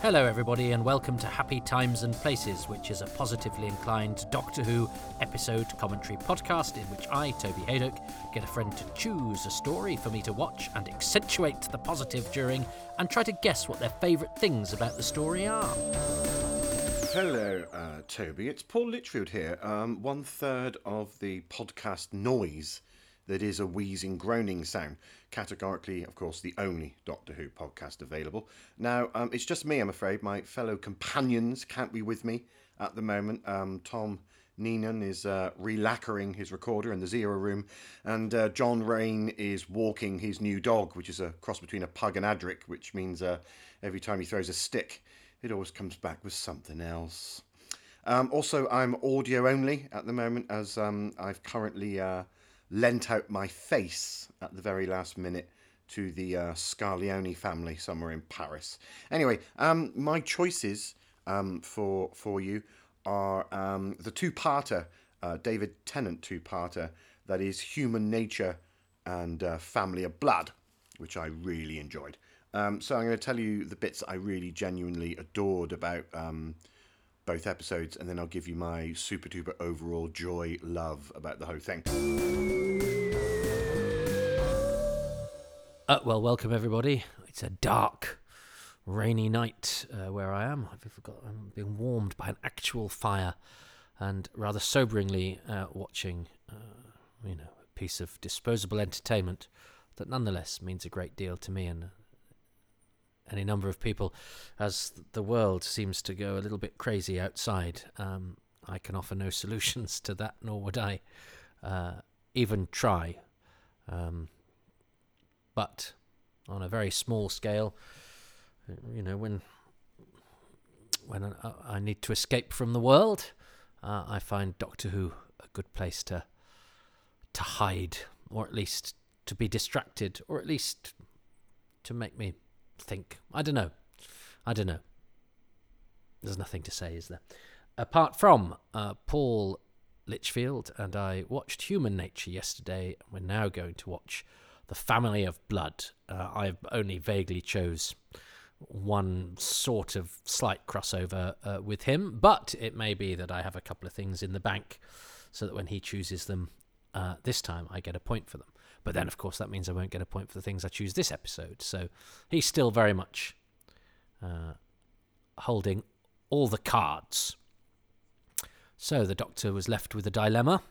Hello, everybody, and welcome to Happy Times and Places, which is a positively inclined Doctor Who episode commentary podcast in which I, Toby Hadoke, get a friend to choose a story for me to watch and accentuate the positive during and try to guess what their favourite things about the story are. Hello, uh, Toby. It's Paul Litchfield here. Um, one third of the podcast noise that is a wheezing, groaning sound. Categorically, of course, the only Doctor Who podcast available. Now, um, it's just me, I'm afraid. My fellow companions can't be with me at the moment. Um, Tom Neenan is uh, relacquering his recorder in the Zero Room, and uh, John Rain is walking his new dog, which is a cross between a pug and Adric, which means uh, every time he throws a stick, it always comes back with something else. Um, also, I'm audio only at the moment, as um, I've currently uh, lent out my face at the very last minute to the uh, Scarlioni family somewhere in Paris. Anyway, um, my choices um, for for you are um, the two-parter, uh, David Tennant two-parter, that is Human Nature and uh, Family of Blood, which I really enjoyed. Um, so I'm going to tell you the bits I really genuinely adored about um, both episodes, and then I'll give you my super duper overall joy, love about the whole thing. Uh, well, welcome everybody. It's a dark, rainy night uh, where I am. I've forgot I'm being warmed by an actual fire, and rather soberingly uh, watching, uh, you know, a piece of disposable entertainment that nonetheless means a great deal to me and any number of people, as the world seems to go a little bit crazy outside. Um, I can offer no solutions to that, nor would I uh, even try. Um, but on a very small scale, you know, when when I, need to escape from the world, uh, I find Doctor Who a good place to to hide, or at least to be distracted, or at least to make me think. I don't know. I don't know. There's nothing to say, is there? Apart from uh, Paul Litchfield and I watched Human Nature yesterday, we're now going to watch The Family of Blood. Uh, I only vaguely chose one sort of slight crossover uh, with him, but it may be that I have a couple of things in the bank so that when he chooses them uh, this time, I get a point for them. But then, of course, that means I won't get a point for the things I choose this episode. So he's still very much uh, holding all the cards. So the Doctor was left with a dilemma.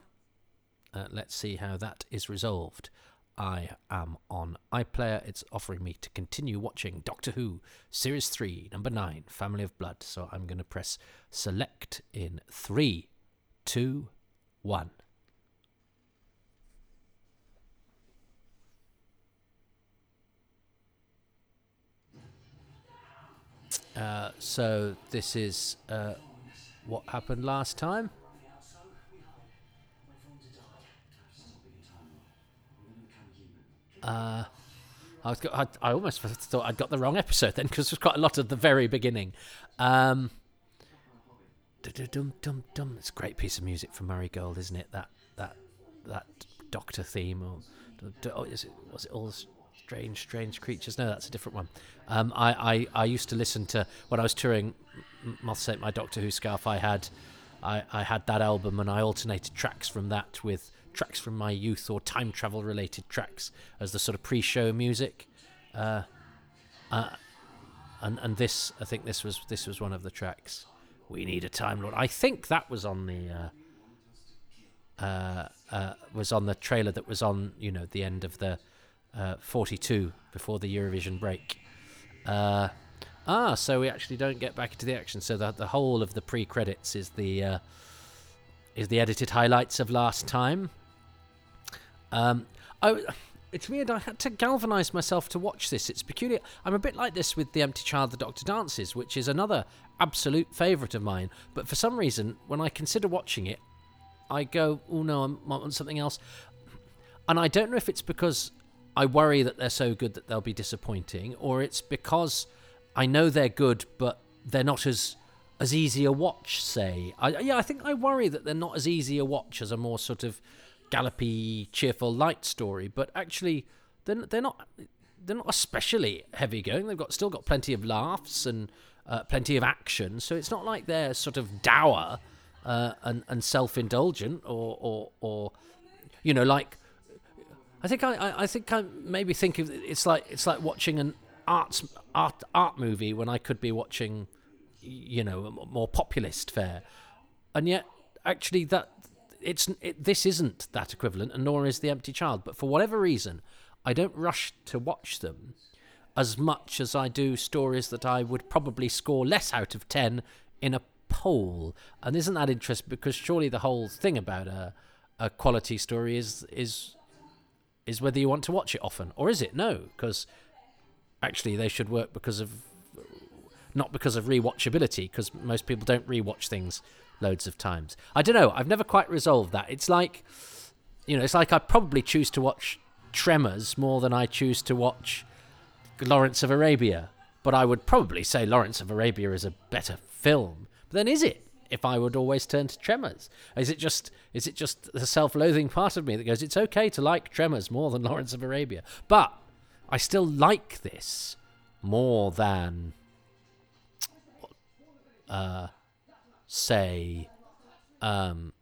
Uh, let's see how that is resolved. I am on iPlayer. It's offering me to continue watching Doctor Who Series 3, Number 9, Family of Blood. So I'm going to press select in three, two, one. Uh, so this is uh, what happened last time. Uh, I was I, I almost thought I'd got the wrong episode then because there's quite a lot at the very beginning. Um, dum dum dum. It's a great piece of music from Murray Gold, isn't it? That that that Doctor theme, or, or is it was it all strange, strange creatures. No, that's a different one. Um, I, I, I used to listen to when I was touring Moth my Doctor Who scarf. I had, I, I had that album, and I alternated tracks from that with tracks from my youth or time travel related tracks as the sort of pre-show music. Uh, uh, and and this, I think this was this was one of the tracks. We need a Time Lord. I think that was on the. Uh, uh, uh, was on the trailer that was on, you know, the end of the uh, 42 before the Eurovision break. Ah, so we actually don't get back into the action. So the the whole of the pre-credits is the is the edited highlights of last time. Um, I, it's weird. I had to galvanise myself to watch this. It's peculiar. I'm a bit like this with The Empty Child, The Doctor Dances, which is another absolute favourite of mine. But for some reason, when I consider watching it, I go, oh no, I'm on something else. And I don't know if it's because I worry that they're so good that they'll be disappointing, or it's because I know they're good, but they're not as as easy a watch. Say, I, yeah, I think I worry that they're not as easy a watch as a more sort of gallopy, cheerful, light story. But actually, they're they're not they're not especially heavy going. They've got still got plenty of laughs and uh, plenty of action. So it's not like they're sort of dour uh, and and self indulgent or or or you know like. I think I, I, think I maybe think of it's like it's like watching an art art art movie when I could be watching, you know, more populist fare, and yet actually that it's it, this isn't that equivalent, and nor is the Empty Child. But for whatever reason, I don't rush to watch them as much as I do stories that I would probably score less out of ten in a poll. And isn't that interesting? Because surely the whole thing about a a quality story is is is whether you want to watch it often or is it no because actually they should work because of not because of rewatchability because most people don't rewatch things loads of times. I don't know i've never quite resolved that. It's like you know it's like i probably choose to watch tremors more than i choose to watch lawrence of arabia but i would probably say lawrence of arabia is a better film. But then is it if I would always turn to Tremors? Is it just is it just the self-loathing part of me that goes, it's okay to like Tremors more than Lawrence of Arabia, but I still like this more than, uh, say, um,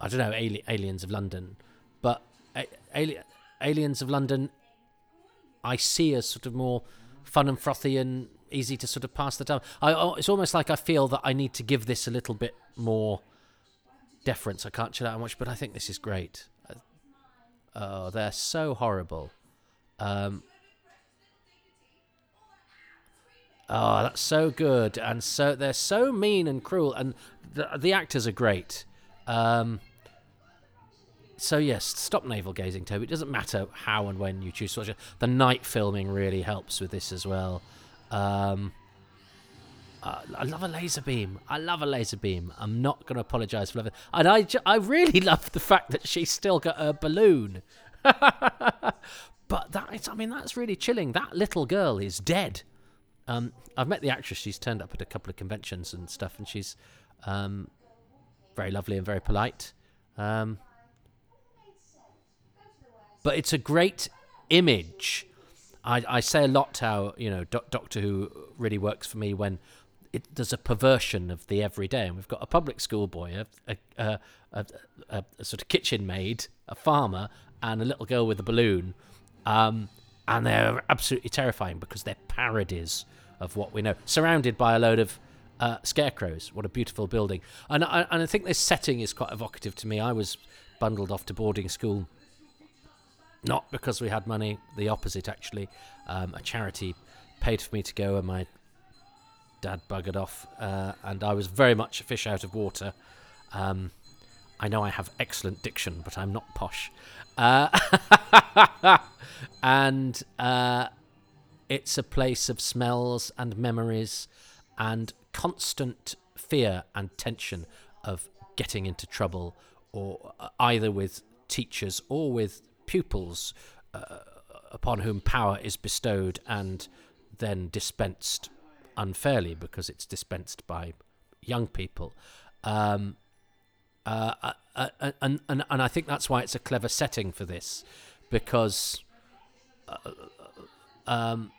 I don't know, Ali- Aliens of London, but a- Ali- Aliens of London, I see as sort of more fun and frothy and easy to sort of pass the time. I, it's almost like I feel that I need to give this a little bit more deference. I can't chill out much, but I think this is great. Uh, Oh, they're so horrible. Um, oh, that's so good, and so they're so mean and cruel, and the the actors are great. Um, so yes, stop navel gazing, Toby. It doesn't matter how and when you choose to watch it. The night filming really helps with this as well. Um, uh, I love a laser beam. I love a laser beam. I'm not going to apologise for loving. And I, ju- I really love the fact that she's still got her balloon. but that is, I mean, that's really chilling. That little girl is dead. Um, I've met the actress. She's turned up at a couple of conventions and stuff, and she's um, very lovely and very polite. Um, but it's a great image. I, I say a lot how you know Doc Doctor Who really works for me when it, there's a perversion of the everyday, and we've got a public school boy, a, a, a, a, a sort of kitchen maid, a farmer, and a little girl with a balloon, um, and they're absolutely terrifying because they're parodies of what we know, surrounded by a load of uh, scarecrows. What a beautiful building, and I, and I think this setting is quite evocative to me. I was bundled off to boarding school not because we had money, the opposite actually. Um, a charity paid for me to go, and my dad buggered off, uh, and I was very much a fish out of water. Um, I know I have excellent diction, but I'm not posh. Uh, and uh, it's a place of smells and memories and constant fear and tension of getting into trouble, or uh, either with teachers or with pupils uh, upon whom power is bestowed and then dispensed unfairly because it's dispensed by young people. Um, uh, uh, uh, and, and and I think that's why it's a clever setting for this, because, uh, um,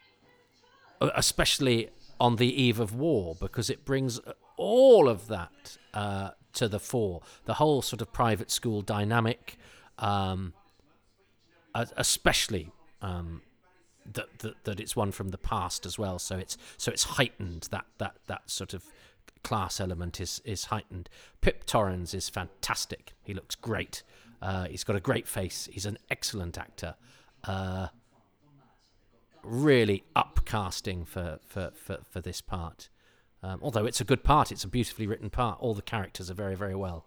especially on the eve of war, because it brings all of that uh, to the fore. The whole sort of private school dynamic, um, especially um, that, that that it's one from the past as well. So it's so it's heightened that that that sort of class element is is heightened. Pip Torrens is fantastic. He looks great. Uh, he's got a great face. He's an excellent actor. Uh, really upcasting for for for, for this part. Um, although it's a good part, it's a beautifully written part. All the characters are very very well.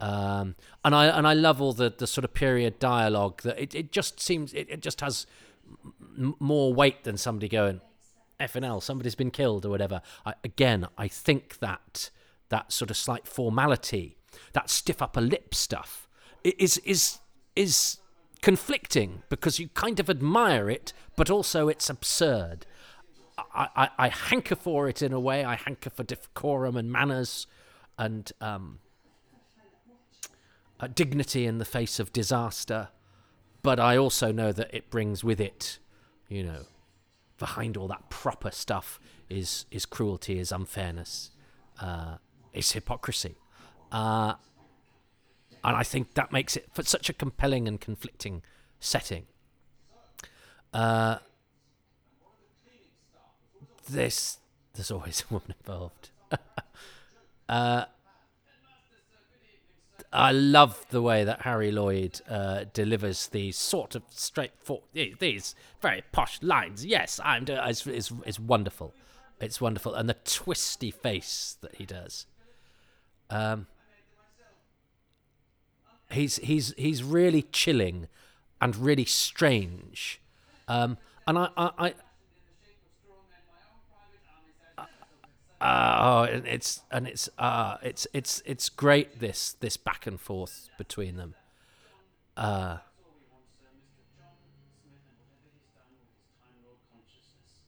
Um, and I and I love all the, the sort of period dialogue that it, it just seems it, it just has m- more weight than somebody going FNL somebody's been killed or whatever. I, again, I think that that sort of slight formality, that stiff upper lip stuff, is is is conflicting because you kind of admire it, but also it's absurd. I, I, I hanker for it in a way. I hanker for decorum and manners and um, dignity in the face of disaster. But I also know that it brings with it, you know, behind all that proper stuff is is cruelty, is unfairness, uh, is hypocrisy. Uh, and I think that makes it for such a compelling and conflicting setting. Uh, this there's always a woman involved. I love the way that Harry Lloyd uh, delivers these sort of straightforward, these very posh lines. Yes, I'm. Do- it's, it's, it's wonderful. It's wonderful, and the twisty face that he does. Um, he's he's he's really chilling and really strange. Um, and I, I, uh, oh, and it's and it's uh, it's it's it's great this this back and forth between them. Uh,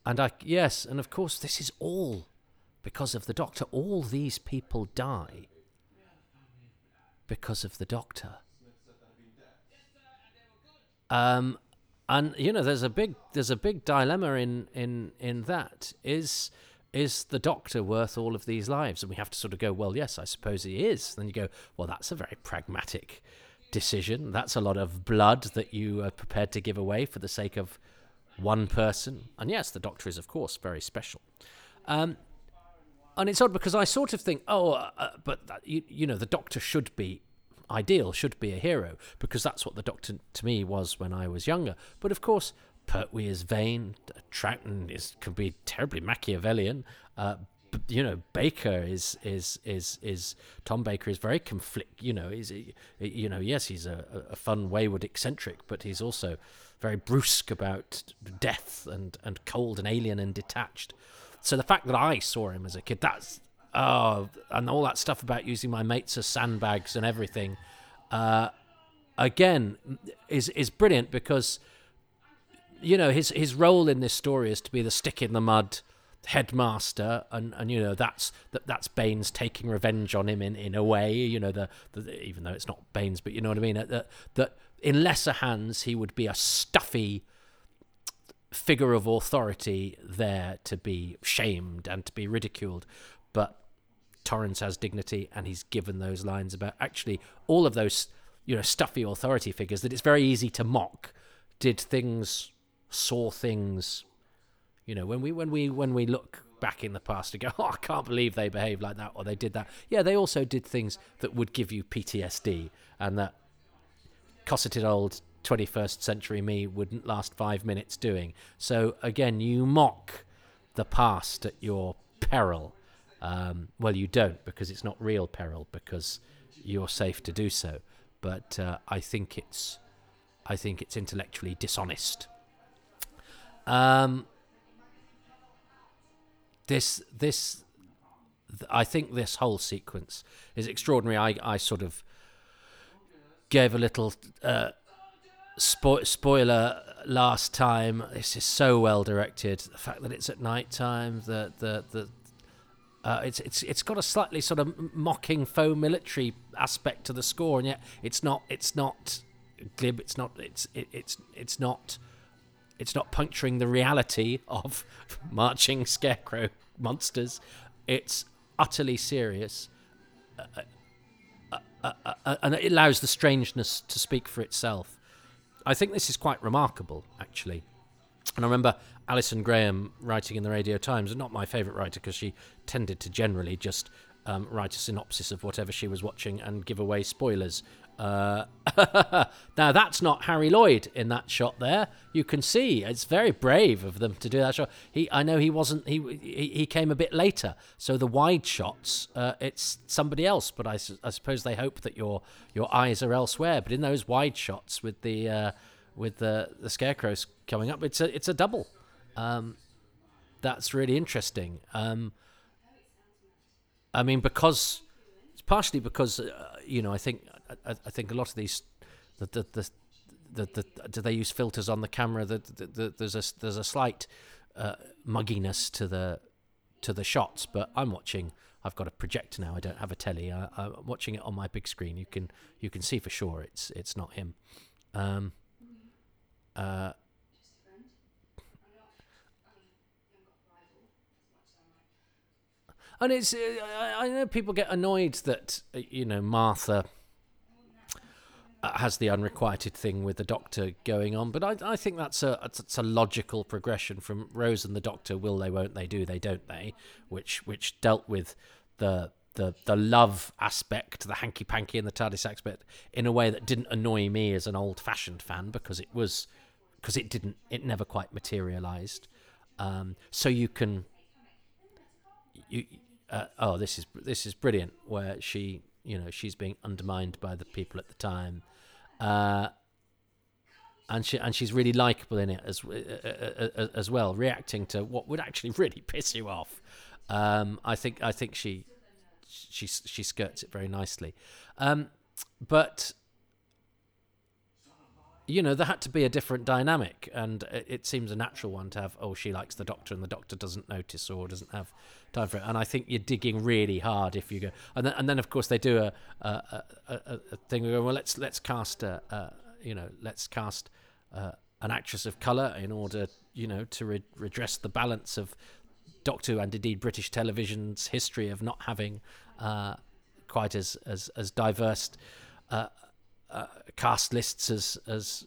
and I yes, and of course this is all because of the Doctor. All these people die because of the Doctor. Um, and you know, there's a big there's a big dilemma in in in that is is the doctor worth all of these lives? And we have to sort of go, well, yes, I suppose he is. Then you go, well, that's a very pragmatic decision. That's a lot of blood that you are prepared to give away for the sake of one person. And yes, the doctor is, of course, very special. Um, and it's odd because I sort of think, oh, uh, uh but that, you, you know, the doctor should be ideal, should be a hero, because that's what the doctor to me was when I was younger. But of course, Pertwee is vain. Troughton is can be terribly Machiavellian. Uh, you know, Baker is is is is Tom Baker is very conflict. You know, he's you know, yes, he's a, a fun, wayward eccentric, but he's also very brusque about death and and cold and alien and detached. So the fact that I saw him as a kid, that's oh, and all that stuff about using my mates as sandbags and everything, uh, again, is is brilliant because you know his his role in this story is to be the stick in the mud headmaster and and you know that's that that's Baines taking revenge on him in in a way you know the, the even though it's not Baines but you know what I mean that that in lesser hands he would be a stuffy figure of authority there to be shamed and to be ridiculed. But Torrens has dignity and he's given those lines about actually all of those you know stuffy authority figures that it's very easy to mock. Did things saw things. You know, when we when we when we look back in the past and go, oh, I can't believe they behaved like that or they did that. Yeah, they also did things that would give you PTSD and that cosseted old 21st century me wouldn't last five minutes doing. So again, you mock the past at your peril. Um, well, you don't because it's not real peril because you're safe to do so. But uh, I think it's, I think it's intellectually dishonest um, this this I think this whole sequence is extraordinary. I I sort of gave a little uh, spo- spoiler last time. This is so well directed. The fact that it's at night time, the the the uh, it's it's it's got a slightly sort of mocking faux military aspect to the score, and yet it's not it's not glib. It's not it's it, it's it's not it's not puncturing the reality of marching scarecrow monsters. It's utterly serious. Uh, uh, uh, uh, uh, and it allows the strangeness to speak for itself. I think this is quite remarkable, actually. And I remember Alison Graham writing in the Radio Times, not my favourite writer because she tended to generally just um, write a synopsis of whatever she was watching and give away spoilers uh, now that's not Harry Lloyd in that shot there. You can see it's very brave of them to do that shot. He, I know he wasn't. He he, came a bit later, so the wide shots, uh, it's somebody else. But I, I suppose they hope that your your eyes are elsewhere. But in those wide shots with the uh, with the the scarecrows coming up, it's a it's a double. Um, that's really interesting. Um, I mean, because it's partially because uh, you know I think I, I think a lot of these, the the, the the, the, do they use filters on the camera? The, the, the there's a there's a slight uh, mugginess to the to the shots, but I'm watching. I've got a projector now. I don't have a telly. I, am watching it on my big screen. You can you can see for sure it's it's not him. Um, uh, and it's uh, I know people get annoyed that uh, you know Martha has the unrequited thing with the Doctor going on, but I, I think that's a it's a logical progression from Rose and the Doctor. Will they? Won't they? Do they? Don't they? Which which dealt with the the the love aspect, the hanky panky and the TARDIS aspect in a way that didn't annoy me as an old fashioned fan because it was because it didn't it never quite materialized. Um, so you can you uh, oh this is this is brilliant where she you know she's being undermined by the people at the time. Uh, and she and she's really likable in it as uh, uh, uh, as well, reacting to what would actually really piss you off. Um, I think I think she she she skirts it very nicely. Um, but you know, there had to be a different dynamic, and it, seems a natural one to have. Oh, she likes the doctor, and the doctor doesn't notice or doesn't have time for it. And I think you're digging really hard if you go. And then, and then of course, they do a a, a, a, thing. Where, well, let's let's cast a, a you know, let's cast uh, an actress of color in order, you know, to re- redress the balance of Doctor and indeed British television's history of not having uh, quite as as as diverse uh, uh, cast lists as as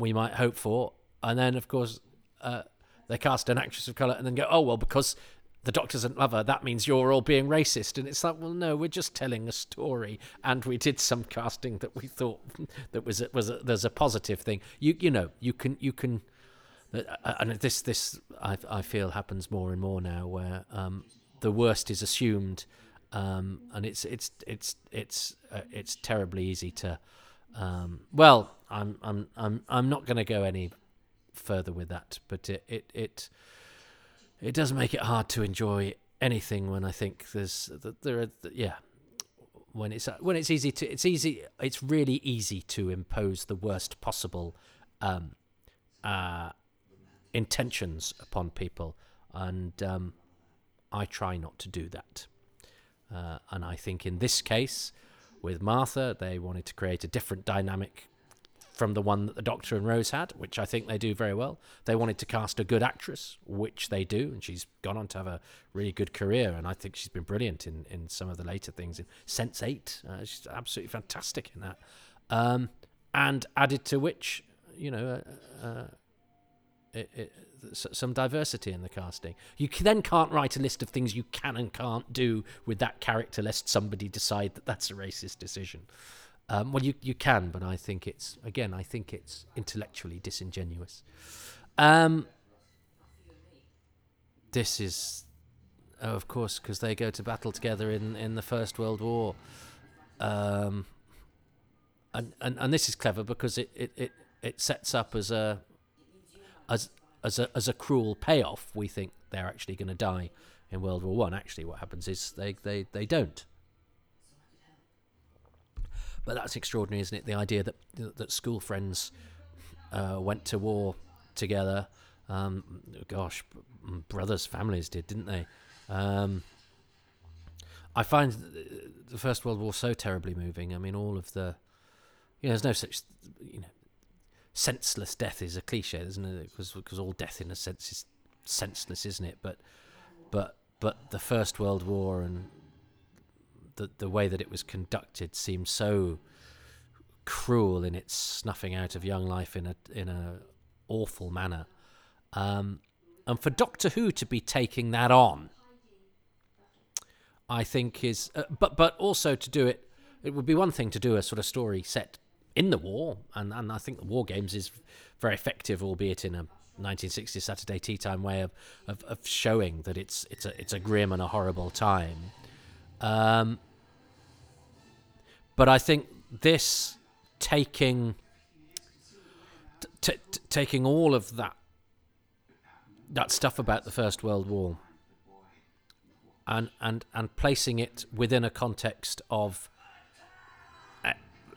we might hope for, and then of course uh, they cast an actress of color and then go, oh well, because the doctor doesn't love her, that means you're all being racist. And it's like, well, no, we're just telling a story, and we did some casting that we thought that was a, was a, there's a positive thing. You you know you can you can uh, and this this I, I feel happens more and more now, where um, the worst is assumed, um, and it's it's it's it's uh, it's terribly easy to. Um, well, I'm I'm I'm I'm not going to go any further with that, but it it it it does make it hard to enjoy anything when I think there's there are yeah when it's when it's easy to it's easy it's really easy to impose the worst possible um, uh, intentions upon people, and um, I try not to do that. Uh, and I think in this case, with Martha, they wanted to create a different dynamic from the one that the Doctor and Rose had, which I think they do very well. They wanted to cast a good actress, which they do, and she's gone on to have a really good career. And I think she's been brilliant in, in some of the later things. In Sense8, uh, she's absolutely fantastic in that. Um, and added to which, you know, uh, uh it, it, some diversity in the casting. You then can't write a list of things you can and can't do with that character, lest somebody decide that that's a racist decision. Um, well, you you can, but I think it's again, I think it's intellectually disingenuous. Um, this is, oh, of course, because they go to battle together in in the First World War. Um, and, and and this is clever because it, it, it, it sets up as a as as a as a cruel payoff, we think they're actually going to die in World War One. Actually, what happens is they they they don't. But that's extraordinary, isn't it? The idea that that school friends uh, went to war together. Um, gosh, brothers, families did, didn't they? Um, I find the First World War so terribly moving. I mean, all of the, you know, there's no such, you know, senseless death is a cliche, isn't it? Because because all death in a sense is senseless, isn't it? But but but the First World War and the the way that it was conducted seems so cruel in its snuffing out of young life in a in a awful manner. Um, and for Doctor Who to be taking that on, I think is, uh, but but also to do it, it would be one thing to do a sort of story set in the war, and, and I think the War Games is very effective, albeit in a 1960s Saturday tea time way of, of, of showing that it's it's a it's a grim and a horrible time. Um, but I think this taking t- t- taking all of that that stuff about the First World War and and and placing it within a context of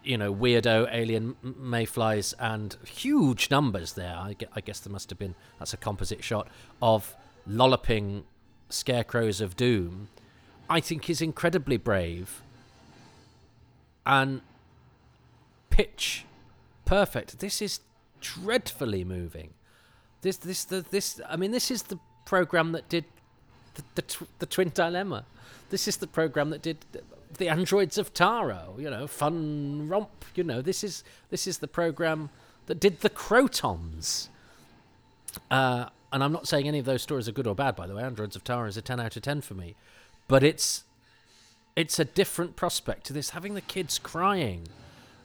you know, weirdo alien mayflies and huge numbers there. I, guess there must have been, that's a composite shot, of lolloping scarecrows of doom, I think is incredibly brave and pitch perfect. This is dreadfully moving. This, this, the, this. I mean, this is the program that did the the, tw- the Twin Dilemma. This is the program that did the Androids of Tara, You know, fun romp. You know, this is this is the program that did the Krotons. Uh, and I'm not saying any of those stories are good or bad, by the way. Androids of Tara is a 10 out of 10 for me. But it's it's a different prospect to this having the kids crying.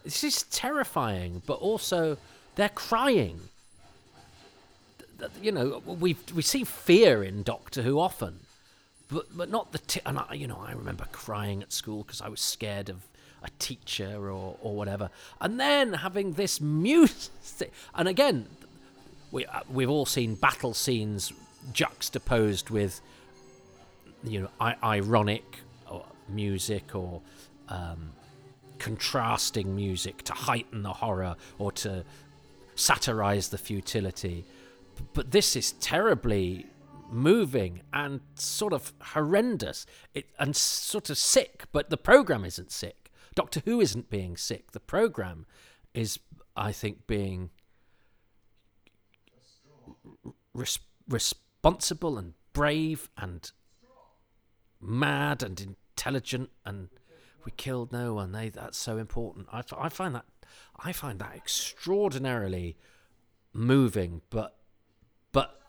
This is terrifying, but also they're crying. You know, we we see fear in Doctor Who often, but but not the t- and I, you know I remember crying at school because I was scared of a teacher or or whatever, and then having this music, and again, we uh, we've all seen battle scenes juxtaposed with you know I- ironic music or um, contrasting music to heighten the horror or to satirize the futility. But this is terribly moving and sort of horrendous it, and sort of sick, but the program isn't sick. Doctor Who isn't being sick. The program is, I think, being res- responsible and brave and mad and intelligent and we killed no one they that's so important I, find that i find that extraordinarily moving but but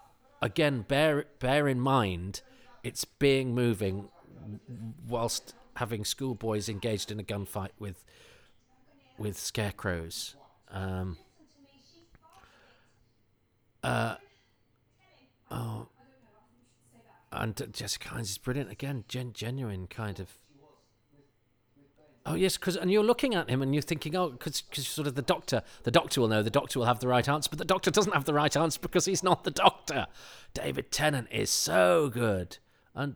again bear bear in mind it's being moving whilst having schoolboys engaged in a gunfight with with scarecrows um uh oh and Jessica Hynes is brilliant again, gen- genuine kind of. Oh yes, because and you're looking at him and you're thinking, oh, because sort of the doctor, the doctor will know, the doctor will have the right answer, but the doctor doesn't have the right answer because he's not the doctor. David Tennant is so good, and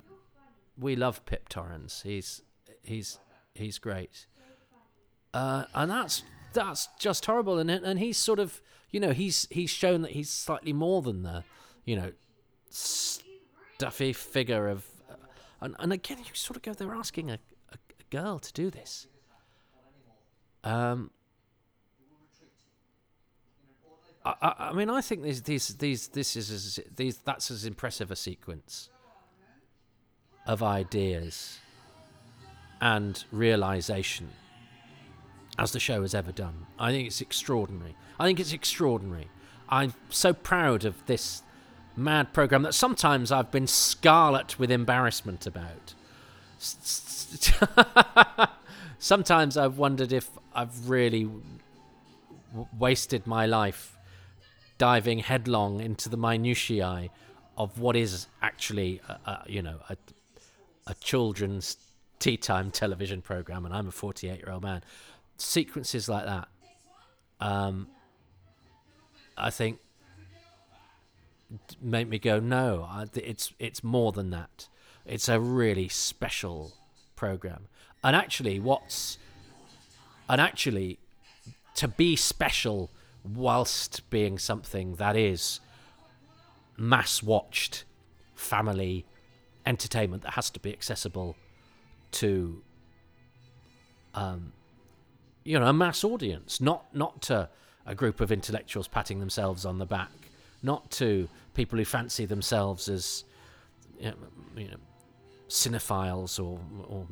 we love Pip Torrens. He's he's he's great, uh, and that's that's just horrible. And and he's sort of you know he's he's shown that he's slightly more than the you know stuffy figure of uh, and, and again you sort of go they're asking a, girl to do this um I, I, mean I think these these these this is as, these that's as impressive a sequence of ideas and realization as the show has ever done. I think it's extraordinary. I think it's extraordinary. I'm so proud of this mad program that sometimes I've been scarlet with embarrassment about. Sometimes I've wondered if I've really w- wasted my life diving headlong into the minutiae of what is actually, a, a, you know, a, a children's tea time television program, and I'm a 48 year old man. Sequences like that, um, I think make me go no I, it's it's more than that it's a really special program. And actually what's and actually to be special whilst being something that is mass watched family entertainment that has to be accessible to um you know a mass audience not not to a group of intellectuals patting themselves on the back not to people who fancy themselves as you know, you know cinephiles or or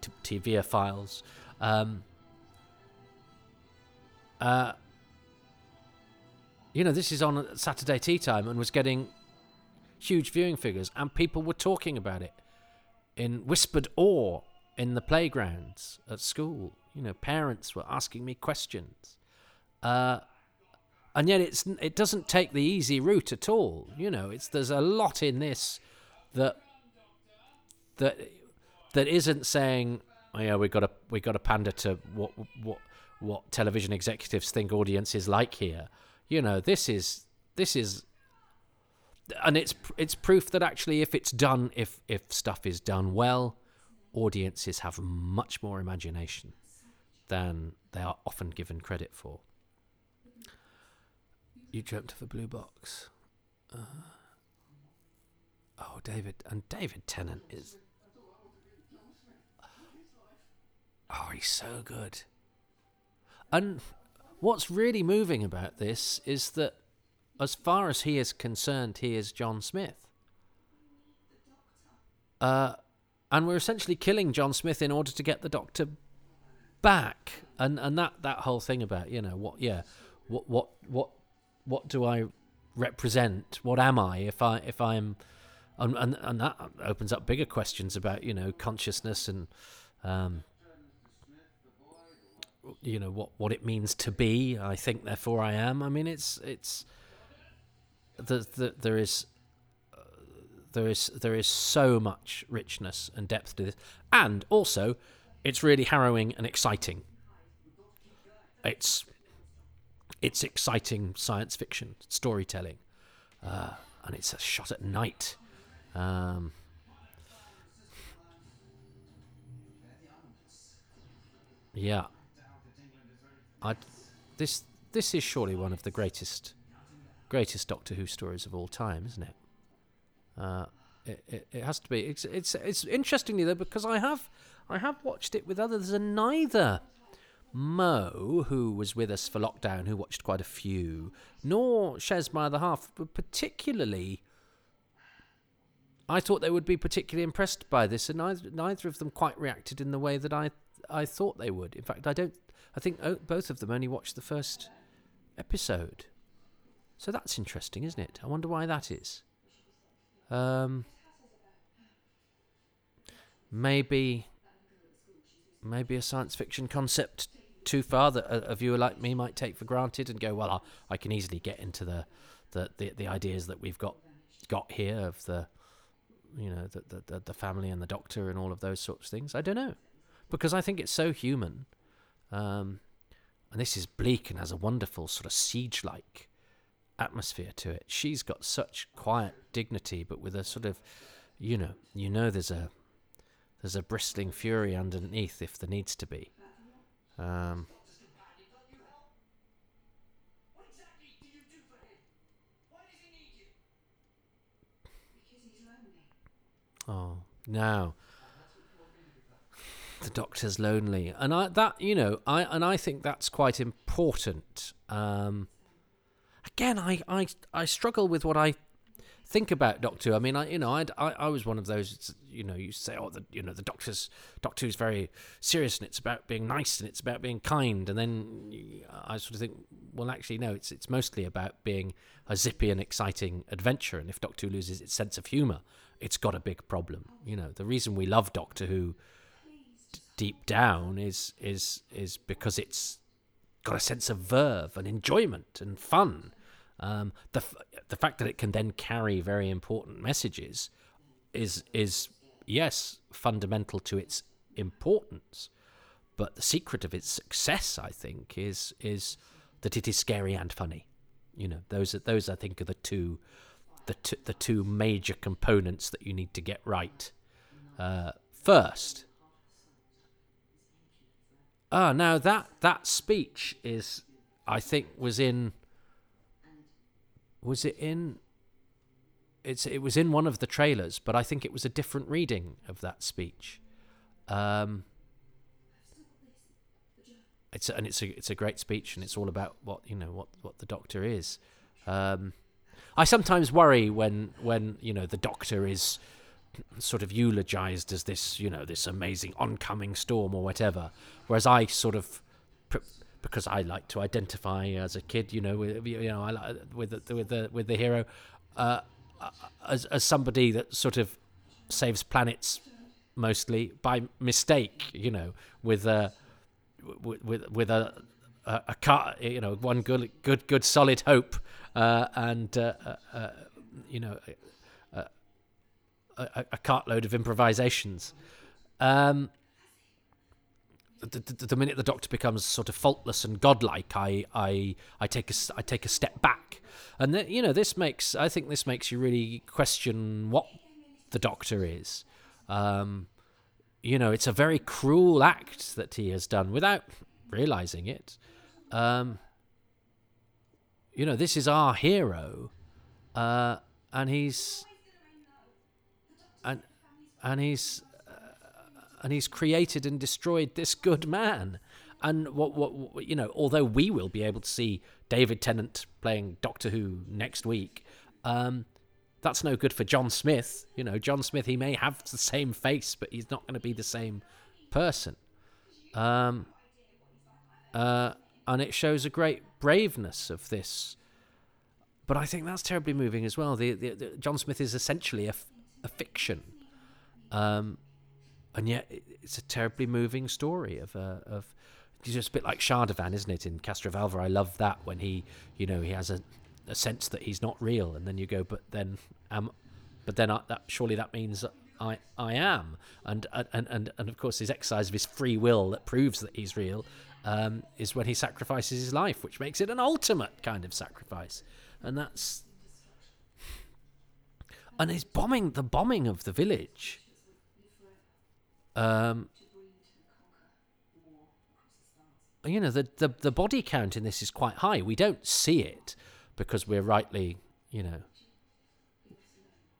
t- TVophiles. Um, uh, you know, this is on Saturday tea time and was getting huge viewing figures, and people were talking about it in whispered awe in the playgrounds at school. You know, parents were asking me questions. Uh, and yet it's it doesn't take the easy route at all. You know, it's there's a lot in this that that that isn't saying, oh, yeah, we got to we got to pander to what what what television executives think audiences like here. You know, this is this is and it's it's proof that actually if it's done if if stuff is done well, audiences have much more imagination than they are often given credit for. You dreamt of a blue box. Uh, oh, David and David Tennant is. Oh, he's so good. And what's really moving about this is that, as far as he is concerned, he is John Smith. uh, and we're essentially killing John Smith in order to get the Doctor back, and and that that whole thing about you know what yeah, what what what what do I represent? What am I if I if I'm and and, and that opens up bigger questions about you know consciousness and um, you know what what it means to be. I think, therefore, I am. I mean, it's it's the, the, there is uh, there is there is so much richness and depth to this, and also it's really harrowing and exciting. It's it's exciting science fiction storytelling, uh, and it's a shot at night. Um, yeah, I this this is surely one of the greatest greatest Doctor Who stories of all time, isn't it? Uh, it, it, it has to be. It's it's it's interestingly though because I have I have watched it with others and neither Mo, who was with us for lockdown, who watched quite a few, nor Shez, my other half, but particularly. I thought they would be particularly impressed by this, and neither, neither of them quite reacted in the way that I I thought they would. In fact, I don't. I think both of them only watched the first episode, so that's interesting, isn't it? I wonder why that is. Um, maybe, maybe a science fiction concept too far that a, a, viewer like me might take for granted and go, well, I, I can easily get into the, the, the, the, ideas that we've got got here of the, you know, the, the, the family and the doctor and all of those sorts of things. I don't know, because I think it's so human. Um, and this is bleak and has a wonderful sort of siege-like atmosphere to it. She's got such quiet dignity, but with a sort of, you know, you know, there's a there's a bristling fury underneath if there needs to be. Um, oh, now the doctor's lonely, and I that you know I and I think that's quite important. Um, again, I, I I struggle with what I think about Doctor. I mean, I you know, I'd, i I was one of those. You know, you say, oh, the you know, the Doctor's Doctor is very serious, and it's about being nice, and it's about being kind, and then I sort of think, well, actually, no, it's it's mostly about being a zippy and exciting adventure. And if Doctor Who loses its sense of humour, it's got a big problem. You know, the reason we love Doctor Who deep down is is is because it's got a sense of verve and enjoyment and fun um, the f- the fact that it can then carry very important messages is is yes fundamental to its importance, but the secret of its success, I think, is is that it is scary and funny. You know, those are those I think are the two the t- the two major components that you need to get right uh, first. Ah, now that that speech is, I think, was in was it in it's it was in one of the trailers, but I think it was a different reading of that speech. Um, it's and it's a it's a great speech, and it's all about what you know what what the Doctor is. Um, I sometimes worry when when you know the Doctor is sort of eulogized as this you know this amazing oncoming storm or whatever, whereas I sort of because I like to identify as a kid, you know, with you know, I with the, with the with the hero, uh, as as somebody that sort of saves planets mostly by mistake, you know, with a with with, with a a, a car, you know, one good good good solid hope, uh, and uh, uh, uh you know, a, a cartload of improvisations. Um, the, the, the, minute the Doctor becomes sort of faultless and godlike, I I I take a I take a step back, and then, you know this makes I think this makes you really question what the Doctor is. Um, you know, it's a very cruel act that he has done without realizing it. Um, you know, this is our hero, uh, and he's and he's and he's created and destroyed this good man. And what, what, you know, although we will be able to see David Tennant playing Doctor Who next week, um, that's no good for John Smith. You know, John Smith, he may have the same face, but he's not going to be the same person. Um, uh, and it shows a great braveness of this. But I think that's terribly moving as well. The, the, the John Smith is essentially a, f- a fiction, um, and yet it's a terribly moving story of uh, of it's just a bit like Shardovan, isn't it? In Castrovalva, I love that when he, you know, he has a, a sense that he's not real, and then you go, but then, um, but then I, that surely that means I I am, and and and and of course his exercise of his free will that proves that he's real, um, is when he sacrifices his life, which makes it an ultimate kind of sacrifice, and that's and his bombing the bombing of the village. Um, you know the, the the body count in this is quite high. We don't see it because we're rightly, you know,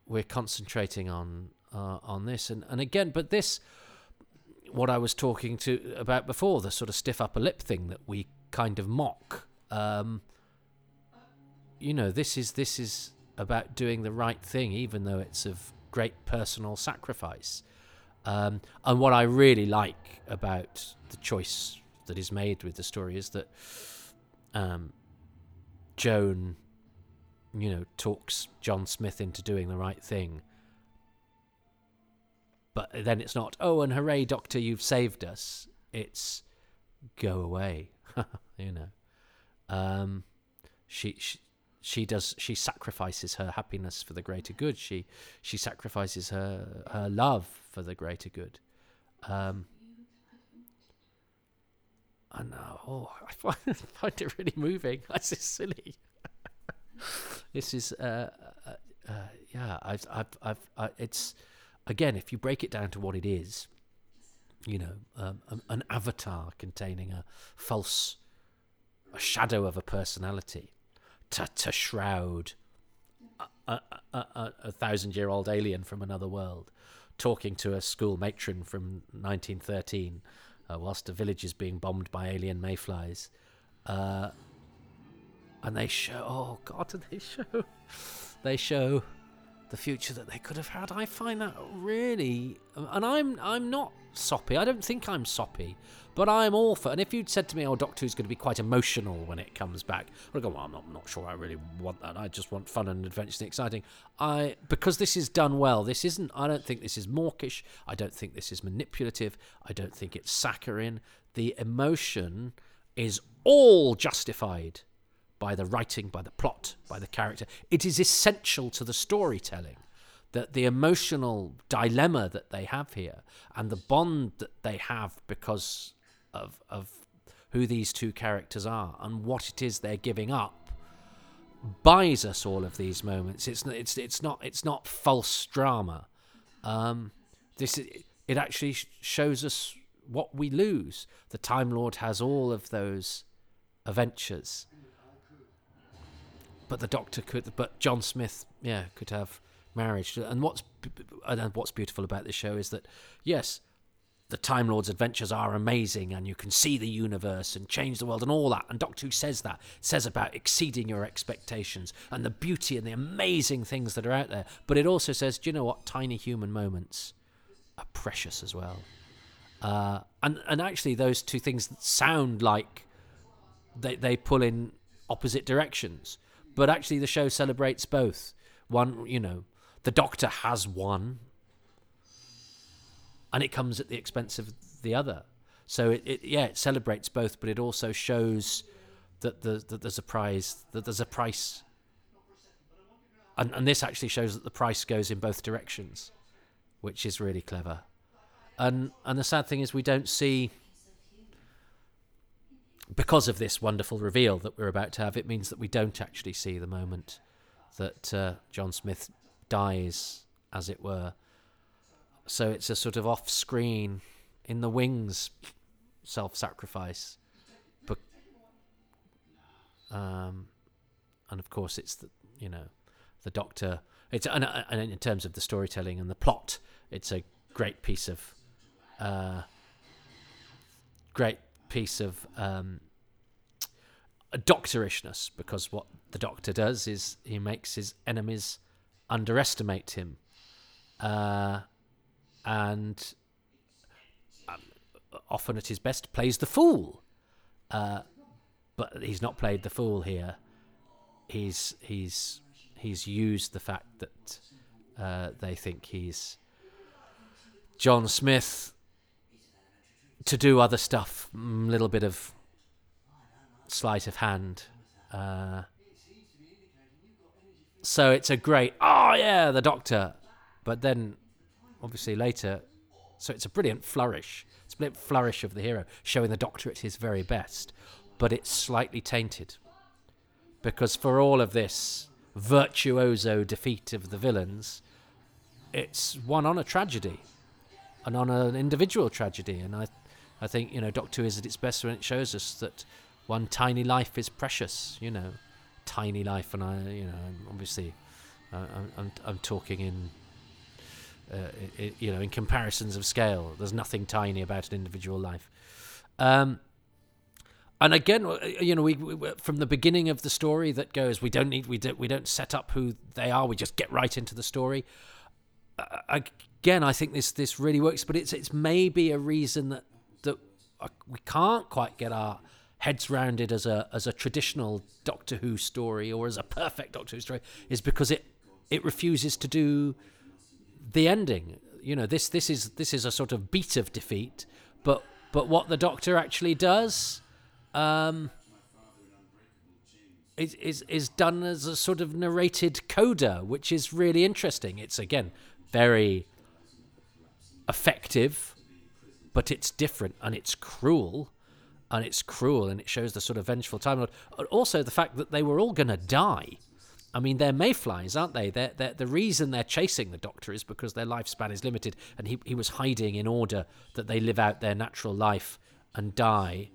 we're concentrating on uh, on this and and again, but this what I was talking to about before, the sort of stiff upper lip thing that we kind of mock. Um, you know, this is this is about doing the right thing, even though it's of great personal sacrifice. Um, and what I really like about the choice that is made with the story is that um, Joan, you know, talks John Smith into doing the right thing. But then it's not, oh, and hooray, Doctor, you've saved us. It's go away, you know. Um, she, she she does she sacrifices her happiness for the greater good. She she sacrifices her her love for the greater good. Um, and uh, oh, I find, I find it really moving. This is silly. this is uh, uh, uh, yeah. I've I've I've uh, it's again if you break it down to what it is, you know, um, an avatar containing a false, a shadow of a personality, to shroud a, a, a, a thousand year old alien from another world, talking to a school matron from 1913 uh, whilst a village is being bombed by alien mayflies. Uh, and they show, oh God, they show, they show the future that they could have had. I find that really, and I'm I'm not soppy. I don't think I'm soppy, but I'm all for. And if you'd said to me, "Oh, Doctor Who's going to be quite emotional when it comes back," I'd go, "Well, I'm not, I'm not sure. I really want that. I just want fun and adventure and exciting." I because this is done well. This isn't. I don't think this is mawkish. I don't think this is manipulative. I don't think it's saccharine. The emotion is all justified by the writing, by the plot, by the character. It is essential to the storytelling that the emotional dilemma that they have here and the bond that they have because of of who these two characters are and what it is they're giving up buys us all of these moments. It's it's it's not it's not false drama. Um, this it actually shows us what we lose. The Time Lord has all of those adventures but the Doctor could, but John Smith, yeah, could have marriage. And what's and what's beautiful about this show is that yes, the Time Lord's adventures are amazing, and you can see the universe and change the world and all that. And Doctor Who says that says about exceeding your expectations and the beauty and the amazing things that are out there. But it also says, do you know what? Tiny human moments are precious as well. Uh, and and actually, those two things sound like they they pull in opposite directions but actually the show celebrates both. One, you know, the Doctor has one, and it comes at the expense of the other. So it, it yeah, it celebrates both, but it also shows that, the, that there's a prize, that there's a price, and, and this actually shows that the price goes in both directions, which is really clever. And and the sad thing is we don't see because of this wonderful reveal that we're about to have, it means that we don't actually see the moment that uh, John Smith dies, as it were. So it's a sort of off screen, in the wings self sacrifice. But, um, and of course, it's the, you know, the doctor. It's and, and in terms of the storytelling and the plot, it's a great piece of, uh, great piece of um, doctorishness because what the doctor does is he makes his enemies underestimate him, uh, and um, often at his best plays the fool. Uh, but he's not played the fool here. He's he's he's used the fact that uh, they think he's John Smith to do other stuff, a little bit of sleight of hand. Uh, so it's a great, oh yeah, the Doctor. But then, obviously, later, so it's a brilliant flourish. It's a brilliant flourish of the hero, showing the Doctor at his very best. But it's slightly tainted. Because for all of this virtuoso defeat of the villains, it's one on a tragedy and on an individual tragedy. And I, I think, you know, Doctor is at its best when it shows us that one tiny life is precious, you know tiny life, and I, you know, obviously, uh, I'm, I'm, I'm talking in, uh, it, you know, in comparisons of scale. There's nothing tiny about an individual life. Um, and again, uh, you know, we, we, from the beginning of the story that goes, we don't need, we don't, we don't set up who they are. We just get right into the story. Uh, again, I think this this really works, but it's it's maybe a reason that uh, we can't quite get our heads rounded as a as a traditional Doctor Who story or as a perfect Doctor Who story is because it it refuses to do the ending. You know, this this is this is a sort of beat of defeat, but but what the Doctor actually does um, is, is is done as a sort of narrated coda, which is really interesting. It's again very effective, but it's different and it's cruel and it's cruel and it shows the sort of vengeful Time Lord. Also, the fact that they were all going to die. I mean, they're mayflies, aren't they? They're, they're, the reason they're chasing the Doctor is because their lifespan is limited, and he, he was hiding in order that they live out their natural life and die.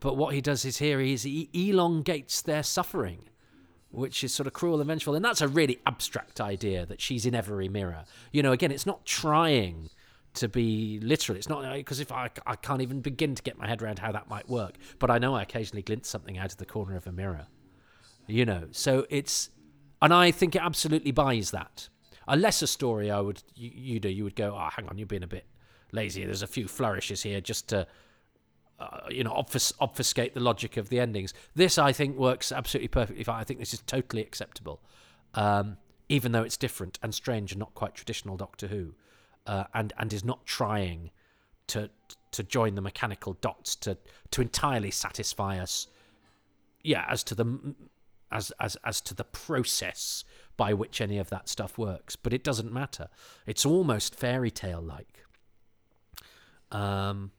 But what he does is here is he elongates their suffering, which is sort of cruel and vengeful. And that's a really abstract idea that she's in every mirror. You know, again, it's not trying to be literal. It's not because if I, I can't even begin to get my head around how that might work, but I know I occasionally glint something out of the corner of a mirror, you know. So it's, and I think it absolutely buys that. A lesser story, I would you, you do you would go, oh, hang on, you're being a bit lazy. There's a few flourishes here just to. Uh, you know, obfus- obfuscate the logic of the endings. This, I think, works absolutely perfectly fine. I think this is totally acceptable, um, even though it's different and strange and not quite traditional Doctor Who uh, and and is not trying to to join the mechanical dots to to entirely satisfy us. Yeah, as to the as as as to the process by which any of that stuff works, but it doesn't matter. It's almost fairy tale like. Um,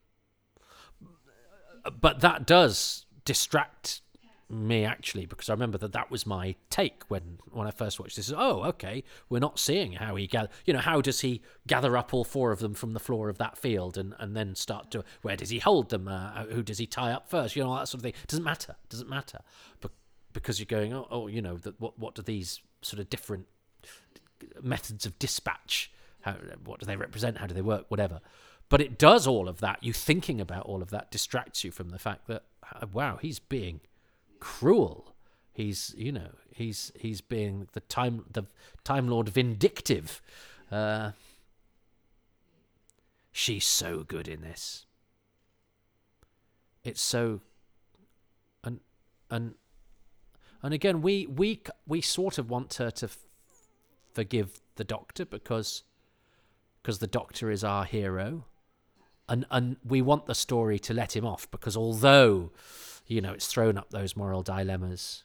but that does distract me actually because I remember that that was my take when when I first watched this. Oh, okay, we're not seeing how he gather. You know, how does he gather up all four of them from the floor of that field and and then start to where does he hold them? Uh, who does he tie up first? You know, that sort of thing. Doesn't matter. Doesn't matter. But because you're going, oh, oh you know, that what what do these sort of different methods of dispatch? How what do they represent? How do they work? Whatever. But it does all of that. You thinking about all of that distracts you from the fact that wow, he's being cruel. He's you know he's he's being the time the Time Lord vindictive. Uh, she's so good in this. It's so and and and again we we we sort of want her to f- forgive the Doctor because because the Doctor is our hero, and and we want the story to let him off because although you know, it's thrown up those moral dilemmas.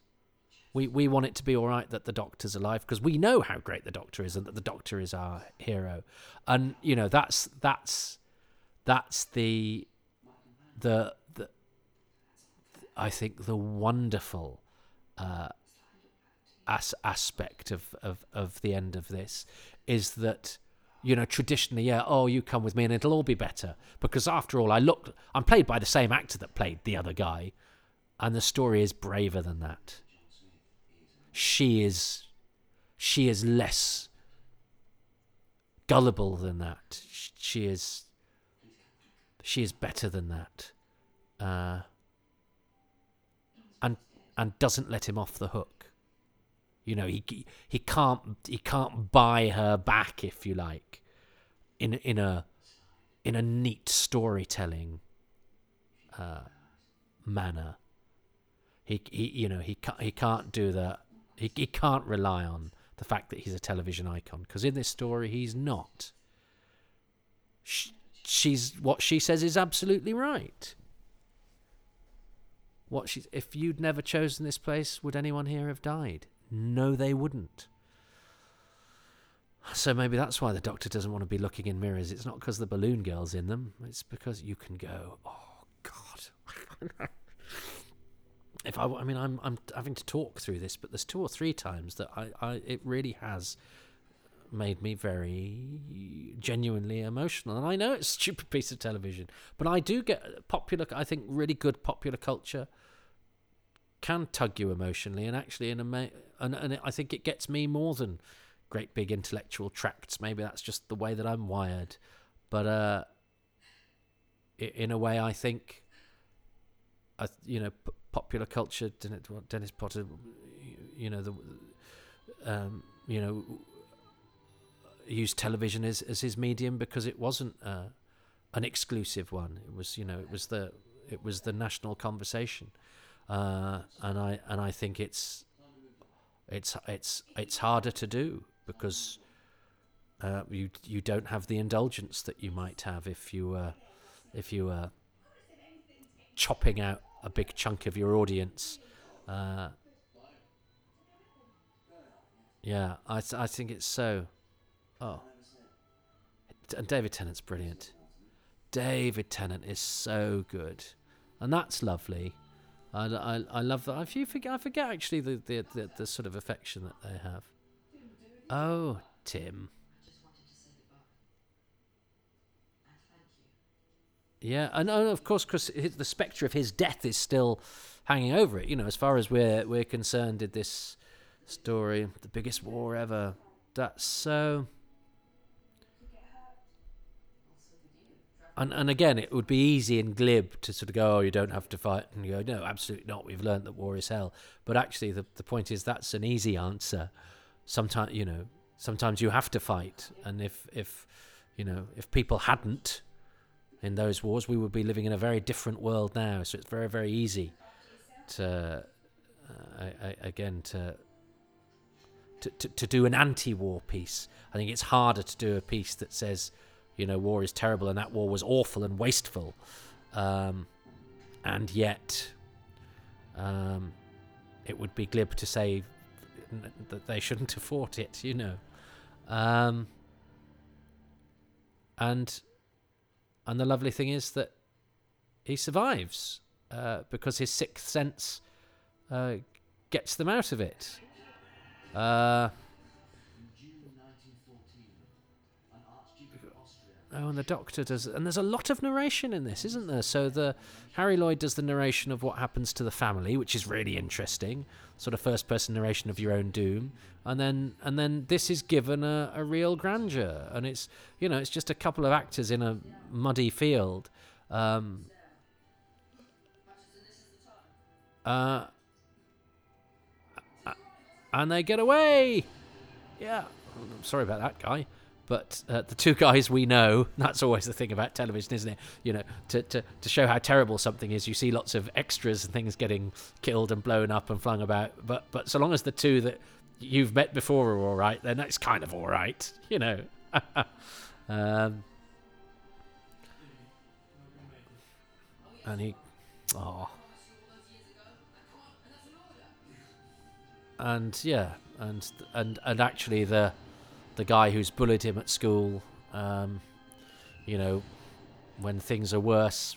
We we want it to be all right that the doctor's alive because we know how great the doctor is and that the doctor is our hero, and you know that's that's that's the the the I think the wonderful uh, as aspect of, of of the end of this is that you know, traditionally, yeah, oh, you come with me and it'll all be better. Because after all, I look, I'm played by the same actor that played the other guy. And the story is braver than that. She is she is less gullible than that. She is she is better than that. Uh, and and doesn't let him off the hook. You know, he he can't he can't buy her back, if you like, in in a in a neat storytelling uh, manner. He, he you know he can't he can't do that. He he can't rely on the fact that he's a television icon because in this story he's not. She, she's what she says is absolutely right. What she if you'd never chosen this place, would anyone here have died? No, they wouldn't. So maybe that's why the doctor doesn't want to be looking in mirrors. It's not because the balloon girl's in them. It's because you can go, oh God. if I, I mean, I'm I'm having to talk through this, but there's two or three times that I, I it really has made me very genuinely emotional. And I know it's a stupid piece of television, but I do get popular. I think really good popular culture can tug you emotionally, and actually, in a and and I think it gets me more than great big intellectual tracts. Maybe that's just the way that I'm wired, but uh, in a way, I think, I you know popular culture, Dennis Potter, you know the, um, you know, used television as as his medium because it wasn't uh, an exclusive one. It was you know it was the it was the national conversation, uh, and I and I think it's it's it's it's harder to do because uh, you you don't have the indulgence that you might have if you uh, if you were chopping out a big chunk of your audience. Uh, yeah, I th- I think it's so. Oh, and David Tennant's brilliant. David Tennant is so good, and that's lovely. I, I, I love that. I forget, I forget actually the, the, the, the sort of affection that they have. Oh, Tim. Yeah, and of course, because the spectre of his death is still hanging over it. You know, as far as we're we're concerned, did this story the biggest war ever? That's so. And and again, it would be easy and glib to sort of go, "Oh, you don't have to fight," and go, "No, absolutely not. We've learned that war is hell." But actually, the the point is that's an easy answer. Sometimes, you know, sometimes you have to fight, and if if you know if people hadn't in those wars, we would be living in a very different world now. So it's very, very easy to, uh, I, I, again, to, to, to, to do an anti-war piece. I think it's harder to do a piece that says, you know, war is terrible and that war was awful and wasteful, um, and yet, um, it would be glib to say that they shouldn't have fought it. You know, um, and and the lovely thing is that he survives uh, because his sixth sense uh, gets them out of it. Uh, Oh, and the Doctor does, and there's a lot of narration in this, isn't there? So the Harry Lloyd does the narration of what happens to the family, which is really interesting, sort of first-person narration of your own doom, and then and then this is given a, a real grandeur, and it's you know it's just a couple of actors in a muddy field, um, uh, and they get away. Yeah, sorry about that guy. But uh, the two guys we know, that's always the thing about television, isn't it? You know, to, to, to show how terrible something is, you see lots of extras and things getting killed and blown up and flung about. But but so long as the two that you've met before are all right, then that's kind of all right, you know. um, and he, oh, and yeah, and and and actually the the guy who's bullied him at school, um, you know, when things are worse,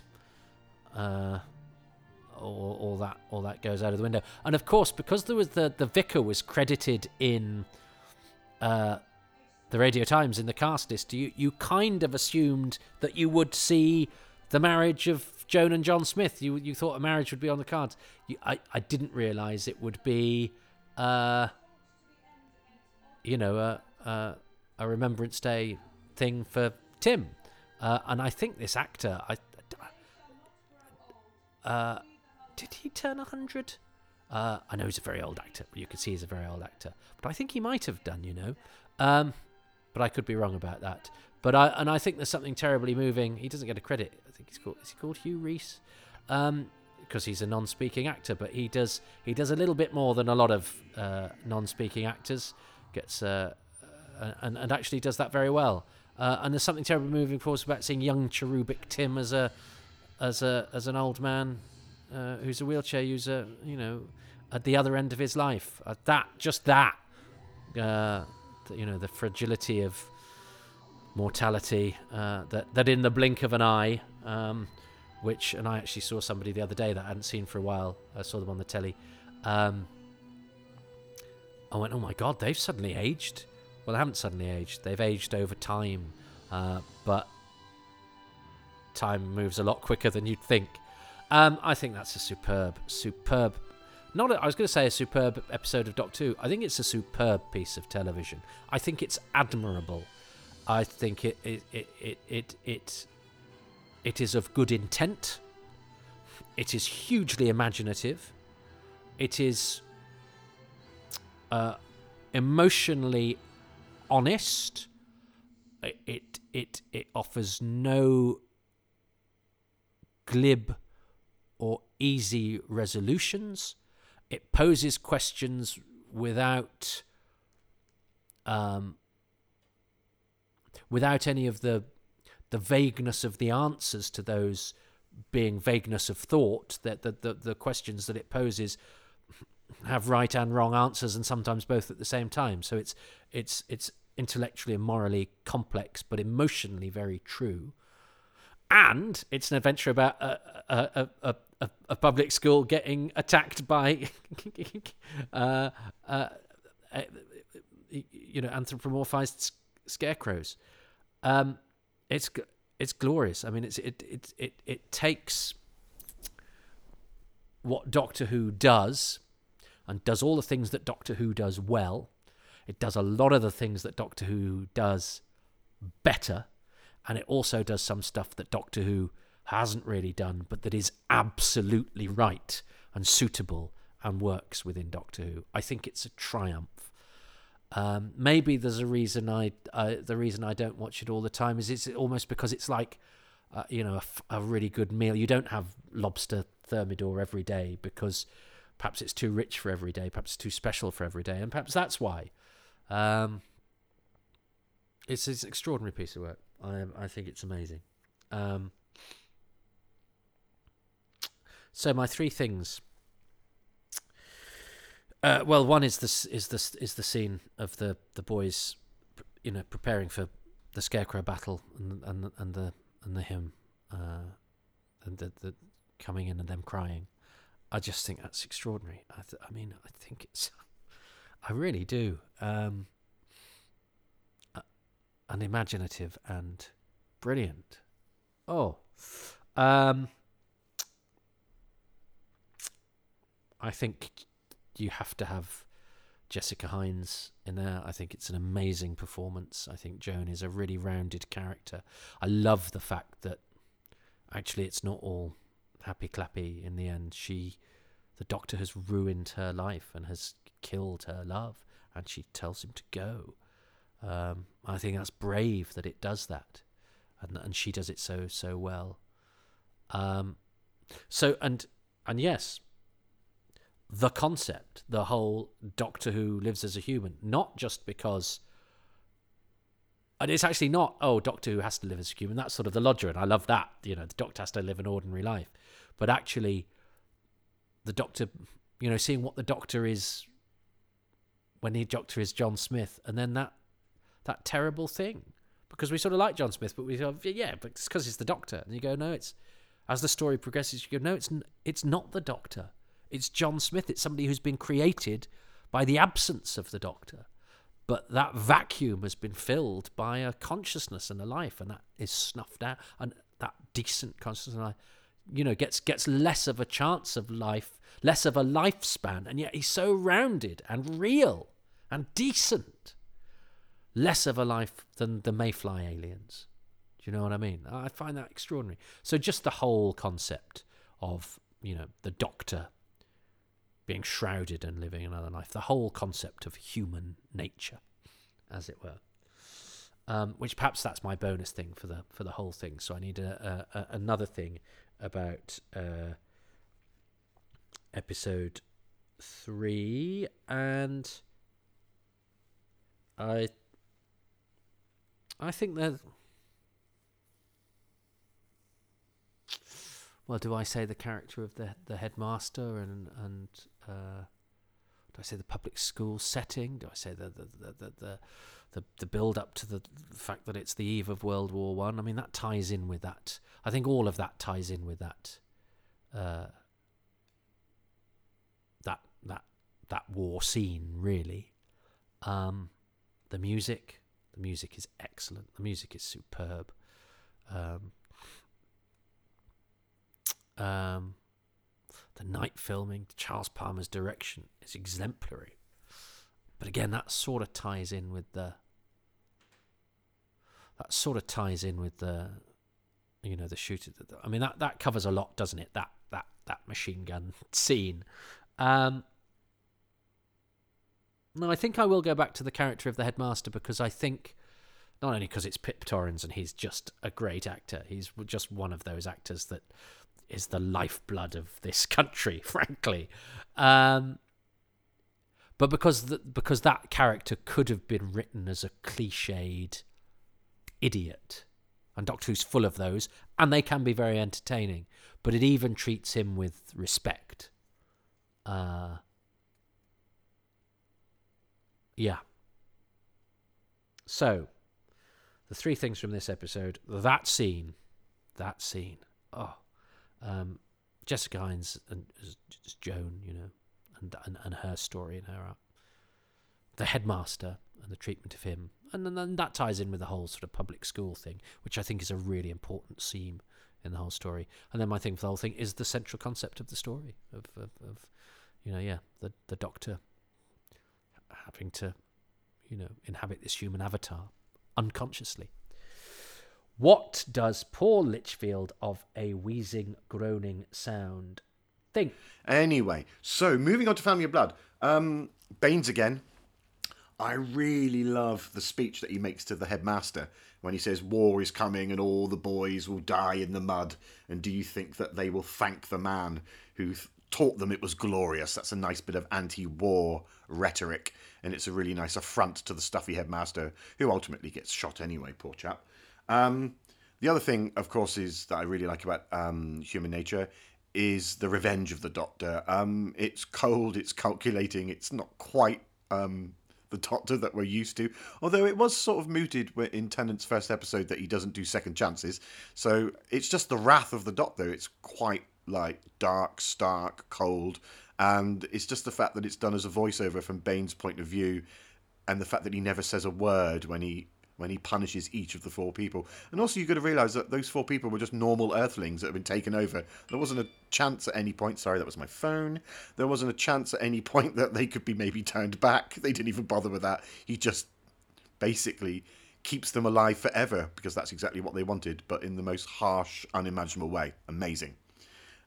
uh, all, all, that all that goes out of the window. And of course, because there was the the vicar was credited in uh, the Radio Times in the cast list, you you kind of assumed that you would see the marriage of Joan and John Smith. You you thought a marriage would be on the cards. You, I I didn't realise it would be. Uh, you know, a, uh, a Remembrance Day thing for Tim. Uh, and I think this actor, I, uh, did he turn 100? Uh, I know he's a very old actor. You can see he's a very old actor, but I think he might have done, you know. Um, but I could be wrong about that. But I and I think there's something terribly moving. He doesn't get a credit. I think he's called is he called Hugh Reese, um, because he's a non-speaking actor. But he does he does a little bit more than a lot of uh, non-speaking actors. Gets uh, and and actually does that very well. Uh, and there's something terribly moving, course, about seeing young cherubic Tim as a as a as an old man uh, who's a wheelchair user. You know, at the other end of his life. Uh, that just that. Uh, you know the fragility of mortality uh, that that in the blink of an eye um, which and I actually saw somebody the other day that I hadn't seen for a while I saw them on the telly um, I went oh my god they've suddenly aged well they haven't suddenly aged they've aged over time uh, but time moves a lot quicker than you'd think um, I think that's a superb superb not a, I was going to say a superb episode of Doctor Who. I think it's a superb piece of television. I think it's admirable. I think it it it it it, it, it is of good intent. It is hugely imaginative. It is uh, emotionally honest. It, it it offers no glib or easy resolutions it poses questions without um, without any of the the vagueness of the answers to those being vagueness of thought that the, the, the questions that it poses have right and wrong answers and sometimes both at the same time so it's it's it's intellectually and morally complex but emotionally very true and it's an adventure about a, a, a, a, a public school getting attacked by, uh, uh, uh, you know, anthropomorphized scarecrows. Um, it's it's glorious. I mean, it's it it it it takes what Doctor Who does, and does all the things that Doctor Who does well. It does a lot of the things that Doctor Who does better, and it also does some stuff that Doctor Who hasn't really done, but that is absolutely right and suitable and works within Doctor Who. I think it's a triumph. Um, maybe there's a reason I, the reason I don't watch it all the time is it's almost because it's like, uh, you know, a, really good meal. You don't have lobster thermidor every day because perhaps it's too rich for every day, perhaps it's too special for every day, and perhaps that's why. Um, it's, it's an extraordinary piece of work. I I think it's amazing. Um, so my three things. Uh, well, one is this is this is the scene of the the boys, you know, preparing for the scarecrow battle and and and the and the hymn, uh, and the the coming in and them crying. I just think that's extraordinary. I, th- I mean, I think it's, I really do, um, uh, imaginative and brilliant. Oh, um, I think you have to have Jessica Hynes in there. I think it's an amazing performance. I think Joan is a really rounded character. I love the fact that actually it's not all happy clappy in the end. She, the doctor, has ruined her life and has killed her love, and she tells him to go. Um, I think that's brave that it does that, and and she does it so so well. Um, so and and yes, the concept, the whole Doctor Who lives as a human, not just because. And it's actually not, oh, Doctor Who has to live as a human. That's sort of the lodger, and I love that. You know, the Doctor has to live an ordinary life. But actually, the Doctor, you know, seeing what the Doctor is when the Doctor is John Smith, and then that that terrible thing. Because we sort of like John Smith, but we go, yeah, but it's because it's the Doctor. And you go, no, it's as the story progresses, you go, no, it's it's not the Doctor. It's John Smith. It's somebody who's been created by the absence of the Doctor. But that vacuum has been filled by a consciousness and a life, and that is snuffed out. And that decent consciousness, you know, gets gets less of a chance of life, less of a lifespan, and yet he's so rounded and real and decent. Less of a life than the Mayfly aliens. Do you know what I mean? I find that extraordinary. So just the whole concept of you know the Doctor being shrouded and living another life. The whole concept of human nature, as it were. Um, which perhaps that's my bonus thing for the for the whole thing. So I need a, a, a another thing about uh, episode three, and I I think that. Well, do I say the character of the the headmaster and and uh, do I say the public school setting? Do I say the the the the, the, the, the build up to the fact that it's the eve of World War One? I? I mean, that ties in with that. I think all of that ties in with that. Uh, that that that war scene really. Um, the music, the music is excellent. The music is superb. Um, um, the night filming, Charles Palmer's direction is exemplary. But again, that sort of ties in with the. That sort of ties in with the, you know, the shooter. I mean, that that covers a lot, doesn't it? That that that machine gun scene. Um, I think I will go back to the character of the headmaster because I think not only because it's Pip Torrens and he's just a great actor, he's just one of those actors that is the lifeblood of this country, frankly. Um, but because the, because that character could have been written as a cliched idiot, and Doctor Who's full of those, and they can be very entertaining. But it even treats him with respect. Uh, yeah. So, the three things from this episode that scene, that scene. Oh, um, Jessica Hynes and as Joan, you know, and, and and her story and her art. The headmaster and the treatment of him, and then that ties in with the whole sort of public school thing, which I think is a really important theme in the whole story. And then my thing for the whole thing is the central concept of the story of, of, of you know, yeah, the the doctor having to, you know, inhabit this human avatar unconsciously. What does Paul Litchfield of a wheezing, groaning sound think? Anyway, so moving on to Family of Blood. Um, Baines again. I really love the speech that he makes to the headmaster when he says, War is coming and all the boys will die in the mud. And do you think that they will thank the man who taught them it was glorious? That's a nice bit of anti war rhetoric. And it's a really nice affront to the stuffy headmaster who ultimately gets shot anyway, poor chap. Um, the other thing, of course, is that I really like about um, Human Nature is the revenge of the Doctor. Um, it's cold, it's calculating, it's not quite um, the Doctor that we're used to. Although it was sort of mooted in Tennant's first episode that he doesn't do second chances. So it's just the wrath of the Doctor. It's quite like dark, stark, cold, and it's just the fact that it's done as a voiceover from Baines' point of view, and the fact that he never says a word when he when he punishes each of the four people. And also, you've got to realise that those four people were just normal Earthlings that have been taken over. There wasn't a chance at any point. Sorry, that was my phone. There wasn't a chance at any point that they could be maybe turned back. They didn't even bother with that. He just basically keeps them alive forever because that's exactly what they wanted, but in the most harsh, unimaginable way. Amazing.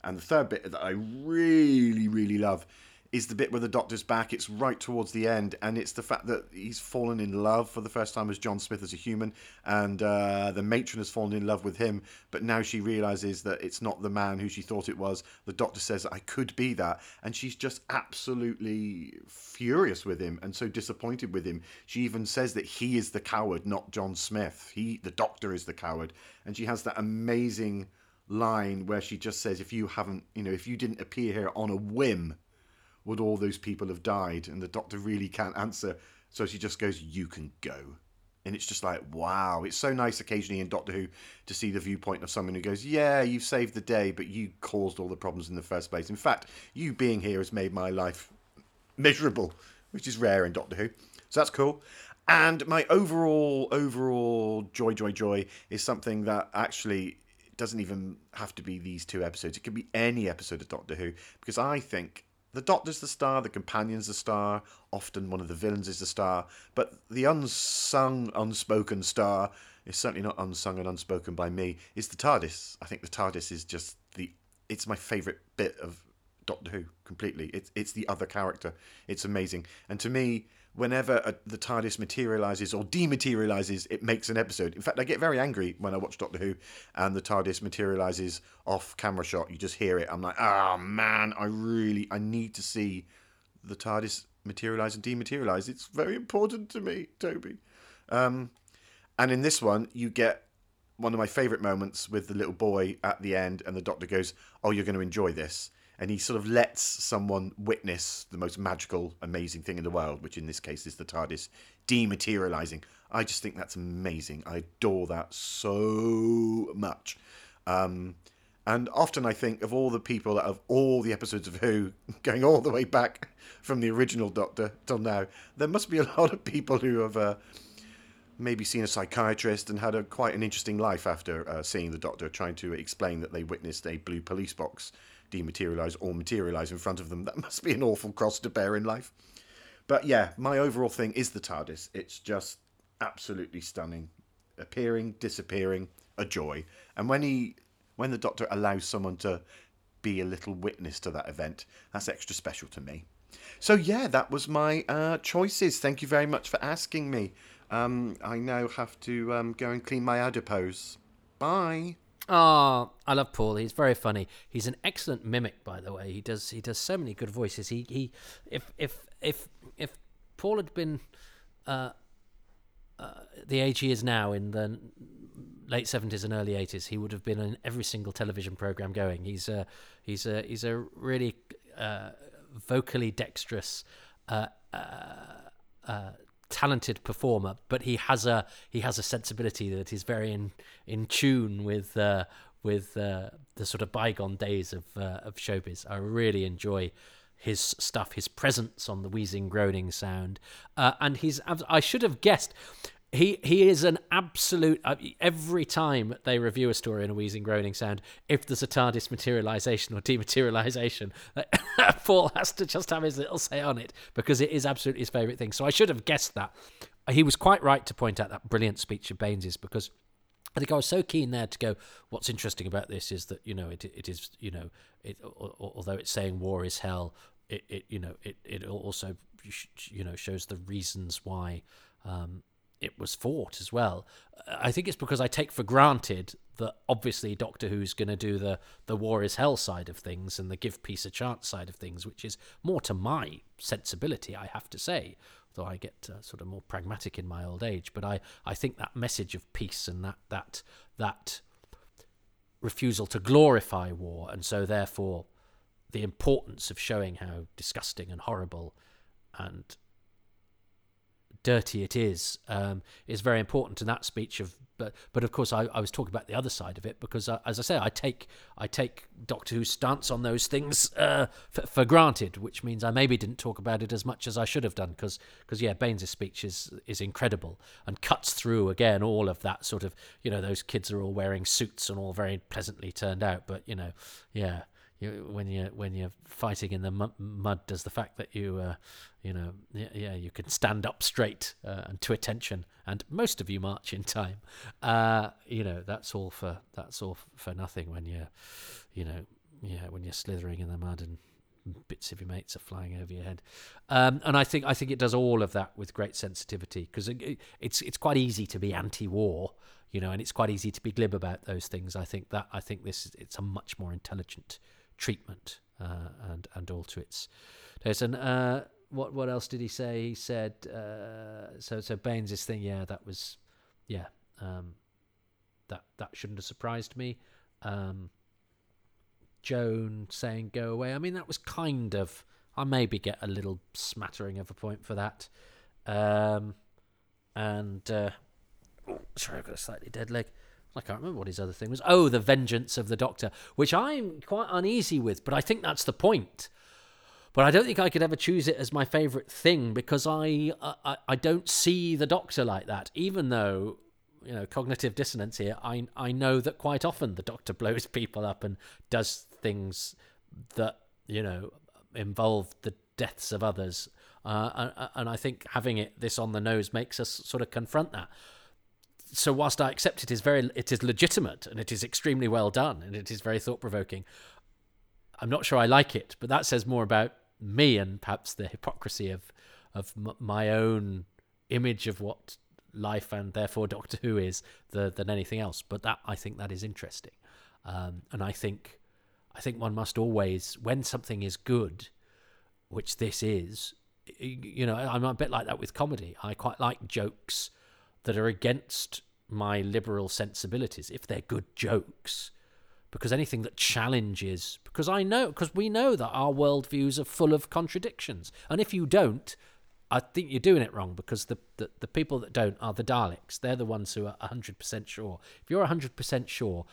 And the third bit that I really, really love is the bit where the doctor's back. It's right towards the end, and it's the fact that he's fallen in love for the first time as John Smith as a human, and uh, the matron has fallen in love with him. But now she realizes that it's not the man who she thought it was. The doctor says, "I could be that," and she's just absolutely furious with him and so disappointed with him. She even says that he is the coward, not John Smith. He, the doctor, is the coward, and she has that amazing line where she just says, "If you haven't, you know, if you didn't appear here on a whim." Would all those people have died? And the doctor really can't answer. So she just goes, You can go. And it's just like, wow. It's so nice occasionally in Doctor Who to see the viewpoint of someone who goes, Yeah, you've saved the day, but you caused all the problems in the first place. In fact, you being here has made my life miserable, which is rare in Doctor Who. So that's cool. And my overall, overall joy, joy, joy is something that actually doesn't even have to be these two episodes. It could be any episode of Doctor Who because I think the Doctor's the star, the companion's the star, often one of the villains is the star, but the unsung, unspoken star is certainly not unsung and unspoken by me, is the TARDIS. I think the TARDIS is just the it's my favourite bit of Doctor Who completely. It's it's the other character. It's amazing. And to me, whenever a, the TARDIS materializes or dematerializes, it makes an episode. In fact, I get very angry when I watch Doctor Who and the TARDIS materializes off camera shot. You just hear it. I'm like, oh man, I really I need to see the TARDIS materialize and dematerialize. It's very important to me, Toby. Um, and in this one, you get one of my favourite moments with the little boy at the end, and the doctor goes, "Oh, you're going to enjoy this," and he sort of lets someone witness the most magical, amazing thing in the world, which in this case is the TARDIS dematerializing. I just think that's amazing. I adore that so much. Um, and often I think of all the people of all the episodes of Who, going all the way back from the original Doctor till now, there must be a lot of people who have uh, maybe seen a psychiatrist and had a quite an interesting life after uh, seeing the Doctor, trying to explain that they witnessed a blue police box dematerialize or materialize in front of them. That must be an awful cross to bear in life. But yeah, my overall thing is the TARDIS. It's just absolutely stunning. Appearing, disappearing, a joy. And when he when the doctor allows someone to be a little witness to that event, that's extra special to me. So yeah, that was my uh, choices. Thank you very much for asking me. Um, I now have to um, go and clean my adipose. Bye. Oh, I love Paul. He's very funny. He's an excellent mimic, by the way. He does he does so many good voices. He he if if if if Paul had been uh, uh, the age he is now in the late seventies and early eighties, he would have been in every single television program going. He's a he's a he's a really uh, vocally dexterous. Talented performer, but he has a he has a sensibility that is very in in tune with uh, with uh, the sort of bygone days of uh, of showbiz. I really enjoy his stuff, his presence on the wheezing, groaning sound, uh, and he's. I should have guessed. He he is an absolute. Uh, every time they review a story in a wheezing, groaning sound, if there's a TARDIS materialization or dematerialization, Paul has to just have his little say on it because it is absolutely his favorite thing. So I should have guessed that. He was quite right to point out that brilliant speech of Baines's because I think I was so keen there to go. What's interesting about this is that you know it it is you know it although it's saying war is hell, it, it you know it it also you know shows the reasons why um, it was fought as well. I think it's because I take for granted that obviously Doctor Who's going to do the the war is hell side of things and the give peace a chance side of things, which is more to my sensibility, I have to say. Though I get uh, sort of more pragmatic in my old age, but I, I think that message of peace and that that that refusal to glorify war, and so therefore the importance of showing how disgusting and horrible and dirty it is um, is very important in that speech of but but of course I, I was talking about the other side of it because uh, as I say I take I take Doctor Who's stance on those things uh, for, for, granted which means I maybe didn't talk about it as much as I should have done because because yeah Baines' speech is is incredible and cuts through again all of that sort of you know those kids are all wearing suits and all very pleasantly turned out but you know yeah you, when you when you're fighting in the mud, does the fact that you uh, you know yeah, you can stand up straight uh, and to attention, and most of you march in time. Uh, you know that's all for that's all for nothing when you're you know yeah when you're slithering in the mud and bits of your mates are flying over your head. Um, and I think I think it does all of that with great sensitivity because it, it's it's quite easy to be anti-war, you know, and it's quite easy to be glib about those things. I think that I think this it's a much more intelligent treatment uh, and and all to its days. And what what else did he say? He said uh, so. So Baines's thing, yeah, that was yeah. Um, that that shouldn't have surprised me. Um, Joan saying go away. I mean, that was kind of. I maybe get a little smattering of a point for that. Um, and uh, oh, sorry, I've got a slightly dead leg. I can't remember what his other thing was. Oh, the vengeance of the Doctor, which I'm quite uneasy with, but I think that's the point. But I don't think I could ever choose it as my favourite thing because I, I I don't see the Doctor like that. Even though you know cognitive dissonance here, I I know that quite often the Doctor blows people up and does things that you know involve the deaths of others. Uh, and I think having it this on the nose makes us sort of confront that so whilst I accept it is very it is legitimate and it is extremely well done and it is very thought provoking, I'm not sure I like it, but that says more about me and perhaps the hypocrisy of of m- my own image of what life and therefore Doctor Who is the, than anything else. But that I think that is interesting, um, and I think I think one must always when something is good, which this is, you know, I'm a bit like that with comedy. I quite like jokes that are against my liberal sensibilities if they're good jokes. Because anything that challenges because i know because we know that our worldviews are full of contradictions. And if you don't i think you're doing it wrong because the, the, the people that don't are the daleks. They're the ones who are 100% sure. If you're 100% sure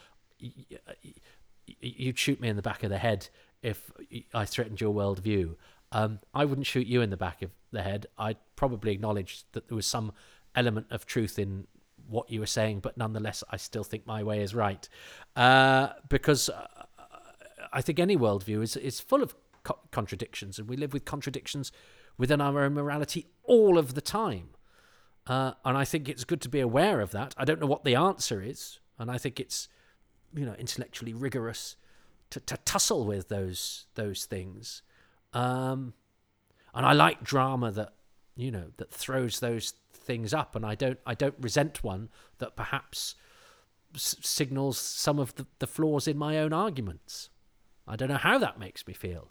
you'd shoot me in the back of the head if i threatened your worldview. Um, i wouldn't shoot you in the back of the head. I'd probably acknowledge that there was some element of truth in what you were saying, but nonetheless, I still think my way is right. Uh, because uh, I think any worldview is, is full of co- contradictions, and we live with contradictions within our own morality all of the time. Uh, and I think it's good to be aware of that. I don't know what the answer is, and I think it's, you know, intellectually rigorous to, to tussle with those those things. Um, and I like drama that you know that throws those things up, and I don't I don't resent one that perhaps signals some of the, the flaws in my own arguments. I don't know how that makes me feel.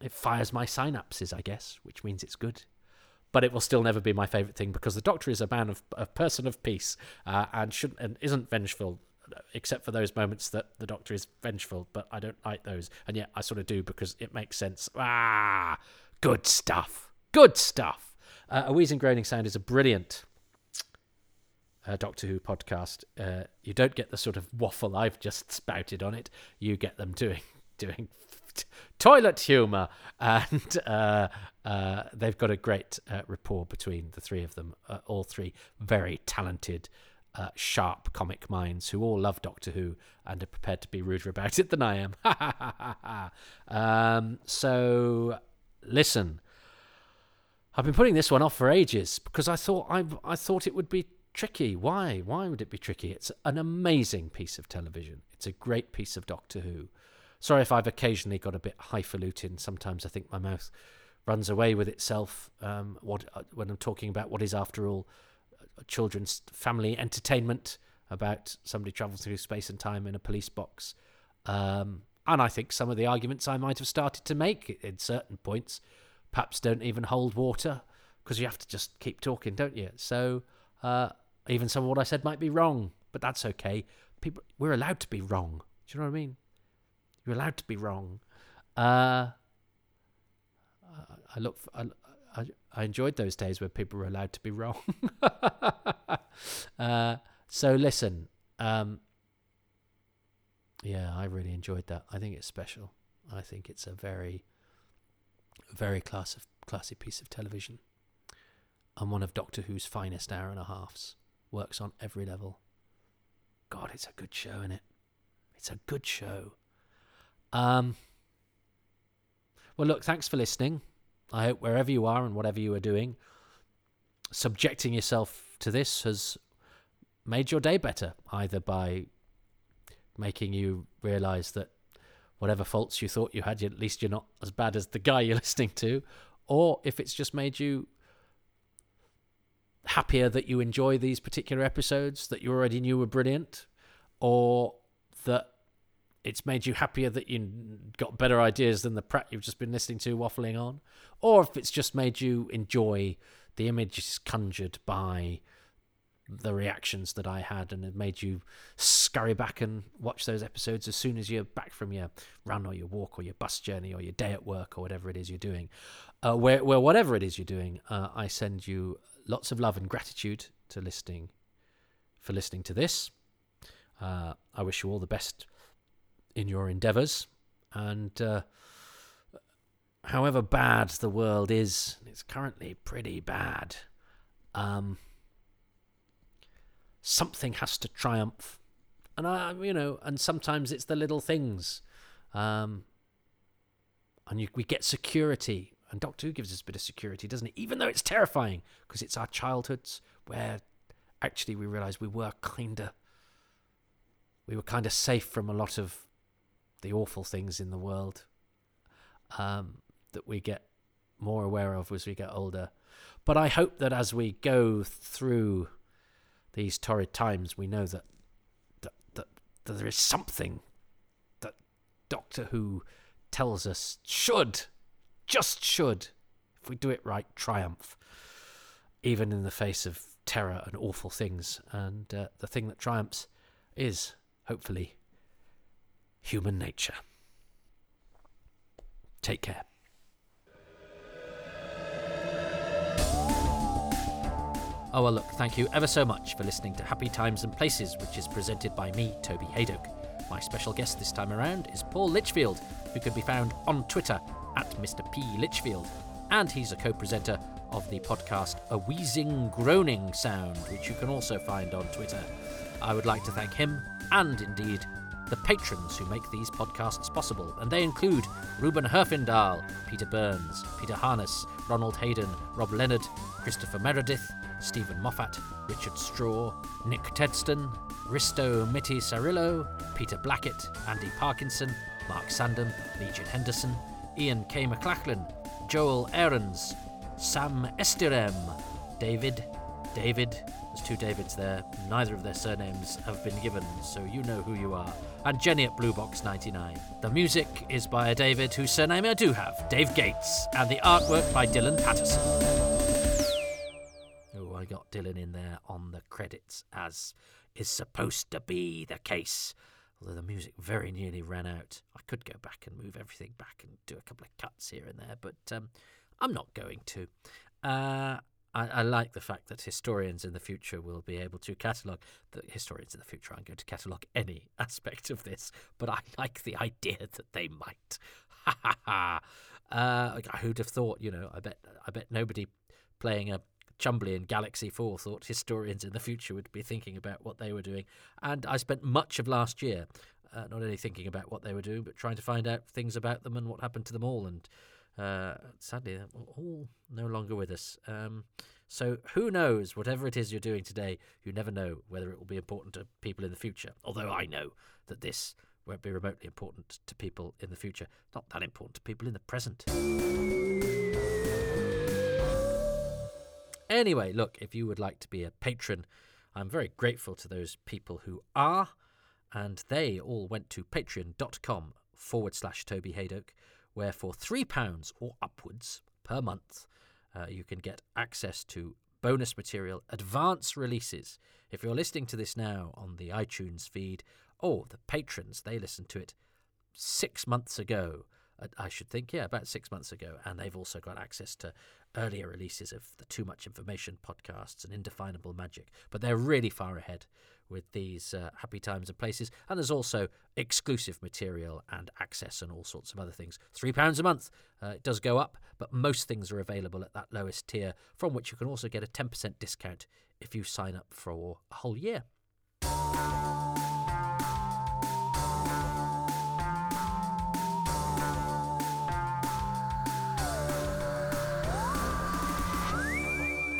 It fires my synapses, I guess, which means it's good. But it will still never be my favourite thing because the Doctor is a man of a person of peace uh, and shouldn't and isn't vengeful, except for those moments that the Doctor is vengeful. But I don't like those, and yet I sort of do because it makes sense. Ah, good stuff. Good stuff. Uh, a wheezing groaning sound is a brilliant uh, Doctor Who podcast. Uh, you don't get the sort of waffle I've just spouted on it. You get them doing doing toilet humor, and uh, uh, they've got a great uh, rapport between the three of them. Uh, all three very talented. Sharp comic minds who all love Doctor Who and are prepared to be ruder about it than I am. um, so, listen, I've been putting this one off for ages because I thought I I thought it would be tricky. Why? Why would it be tricky? It's an amazing piece of television. It's a great piece of Doctor Who. Sorry if I've occasionally got a bit highfalutin. Sometimes I think my mouth runs away with itself um, what, uh, when I'm talking about what is, after all, children's family entertainment about somebody traveling through space and time in a police box. Um, and I think some of the arguments I might have started to make in certain points perhaps don't even hold water because you have to just keep talking, don't you? So uh, even some of what I said might be wrong, but that's okay. People, we're allowed to be wrong. Do you know what I mean? You're allowed to be wrong. Uh, I look. For, I, I, I enjoyed those days where people were allowed to be wrong. uh, so listen. Um, yeah, I really enjoyed that. I think it's special. I think it's a very very class classy piece of television. And one of Doctor Who's finest hour and a halves. Works on every level. God, it's a good show, isn't it? It's a good show. Um, well, look, thanks for listening. I hope wherever you are and whatever you are doing, subjecting yourself to this has made your day better, either by making you realize that whatever faults you thought you had, at least you're not as bad as the guy you're listening to, or if it's just made you happier that you enjoy these particular episodes that you already knew were brilliant, or that it's made you happier that you got better ideas than the prat you've just been listening to waffling on, or if it's just made you enjoy the images conjured by the reactions that I had and it made you scurry back and watch those episodes as soon as you're back from your run or your walk or your bus journey or your day at work or whatever it is you're doing. Uh, where, where whatever it is you're doing, uh, I send you lots of love and gratitude to listening for listening to this. Uh, I wish you all the best in your endeavours and uh, however bad the world is, it's currently pretty bad. Um, something has to triumph. And I, you know, and sometimes it's the little things. Um, and you, we get security. And Doctor Who gives us a bit of security, doesn't it? Even though it's terrifying, because it's our childhoods where actually we realize we were kind of, we were kind of safe from a lot of the awful things in the world um, that we get more aware of as we get older. But I hope that as we go through these torrid times, we know that that, that, that there is something that Doctor Who tells us should, just should, if we do it right, triumph, even in the face of terror and awful things. And uh, the thing that triumphs is, hopefully, human nature. Take care. Oh, well, look, thank you ever so much for listening to Happy Times and Places, which is presented by me, Toby Hadoke. My special guest this time around is Paul Litchfield, who can be found on Twitter at Mr. P. Litchfield, and he's a co presenter of the podcast A Wheezing Groaning Sound, which you can also find on Twitter. I would like to thank him and indeed the patrons who make these podcasts possible, and they include Ruben Herfindahl, Peter Burns, Peter Harness, Ronald Hayden, Rob Leonard, Christopher Meredith, Stephen Moffat, Richard Straw, Nick Tedston, Risto Mitty Sarillo, Peter Blackett, Andy Parkinson, Mark Sandham, Legion Henderson, Ian K. McLachlan, Joel Aarons, Sam Estirem, David, David, there's two Davids there, neither of their surnames have been given, so you know who you are, and Jenny at Blue Box 99. The music is by a David whose surname I do have, Dave Gates, and the artwork by Dylan Patterson. Got Dylan in there on the credits, as is supposed to be the case. Although the music very nearly ran out. I could go back and move everything back and do a couple of cuts here and there, but um, I'm not going to. Uh, I, I, like the fact that historians in the future will be able to catalogue the historians in the future aren't going to catalogue any aspect of this, but I like the idea that they might. Ha ha ha! Uh, who'd have thought? You know, I bet I bet nobody playing a Chumbley and Galaxy 4 thought historians in the future would be thinking about what they were doing. And I spent much of last year uh, not only thinking about what they were doing, but trying to find out things about them and what happened to them all. And uh, sadly, they're all no longer with us. Um, so who knows? Whatever it is you're doing today, you never know whether it will be important to people in the future. Although I know that this won't be remotely important to people in the future. Not that important to people in the present. Anyway, look, if you would like to be a patron, I'm very grateful to those people who are, and they all went to patreon.com forward slash Toby Hadoke, where for £3 or upwards per month, uh, you can get access to bonus material, advance releases. If you're listening to this now on the iTunes feed, oh, the patrons, they listened to it six months ago. I should think, yeah, about six months ago. And they've also got access to earlier releases of the Too Much Information podcasts and Indefinable Magic. But they're really far ahead with these uh, Happy Times and Places. And there's also exclusive material and access and all sorts of other things. £3 a month. Uh, it does go up, but most things are available at that lowest tier, from which you can also get a 10% discount if you sign up for a whole year.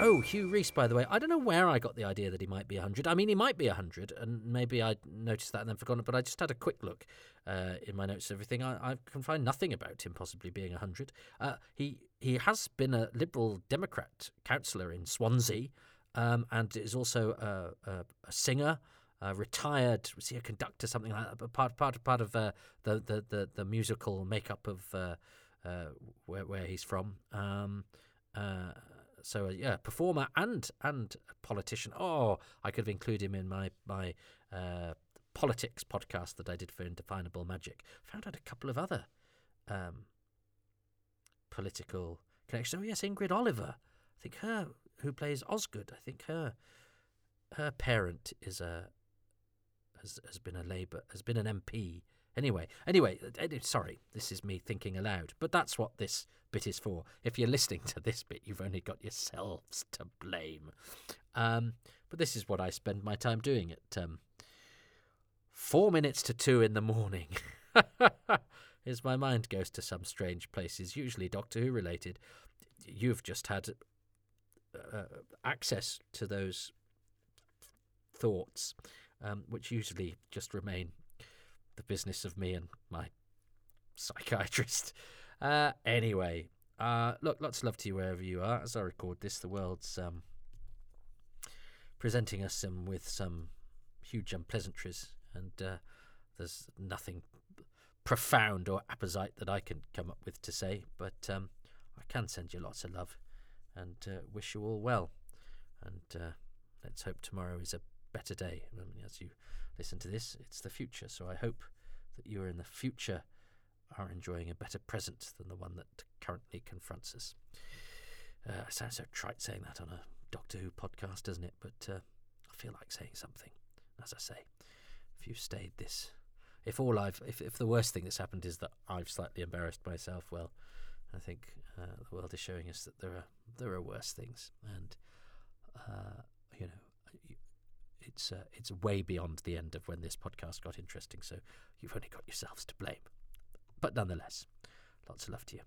Oh, Hugh Reese, by the way. I don't know where I got the idea that he might be 100. I mean, he might be 100, and maybe I noticed that and then forgotten, it, but I just had a quick look uh, in my notes and everything. I, I, can find nothing about him possibly being 100. Uh, he, he has been a Liberal Democrat councillor in Swansea um, and is also a, a, a singer. Uh, retired, was he a conductor, something like that? But part part part of uh, the, the, the the musical makeup of uh, uh where where he's from. Um, uh, so uh, yeah, performer and and politician. Oh, I could have included him in my my uh, politics podcast that I did for Indefinable Magic. Found out a couple of other um, political connections. Oh yes, Ingrid Oliver. I think her who plays Osgood. I think her her parent is a has has been a Labour has been an MP. Anyway, anyway, sorry, this is me thinking aloud, but that's what this bit is for. If you're listening to this bit, you've only got yourselves to blame. Um, but this is what I spend my time doing at um, four minutes to two in the morning. As my mind goes to some strange places, usually Doctor Who related. You've just had uh, access to those thoughts, um, which usually just remain the business of me and my psychiatrist. Uh, anyway, uh, look, lots of love to you wherever you are. As I record this, the world's um, presenting us with some huge unpleasantries, and uh, there's nothing profound or apposite that I can come up with to say, but um, I can send you lots of love and uh, wish you all well. And uh, let's hope tomorrow is a better day. I mean, as you listen to this, it's the future, so I hope that you are in the future are enjoying a better present than the one that currently confronts us. Uh, it sounds so trite saying that on a Doctor Who podcast, doesn't it? But uh, I feel like saying something. As I say, if you've stayed this, if all I've, if, if the worst thing that's happened is that I've slightly embarrassed myself, well, I think uh, the world is showing us that there are there are worse things, and uh, you know, it's uh, it's way beyond the end of when this podcast got interesting. So you've only got yourselves to blame. But nonetheless, lots of love to you.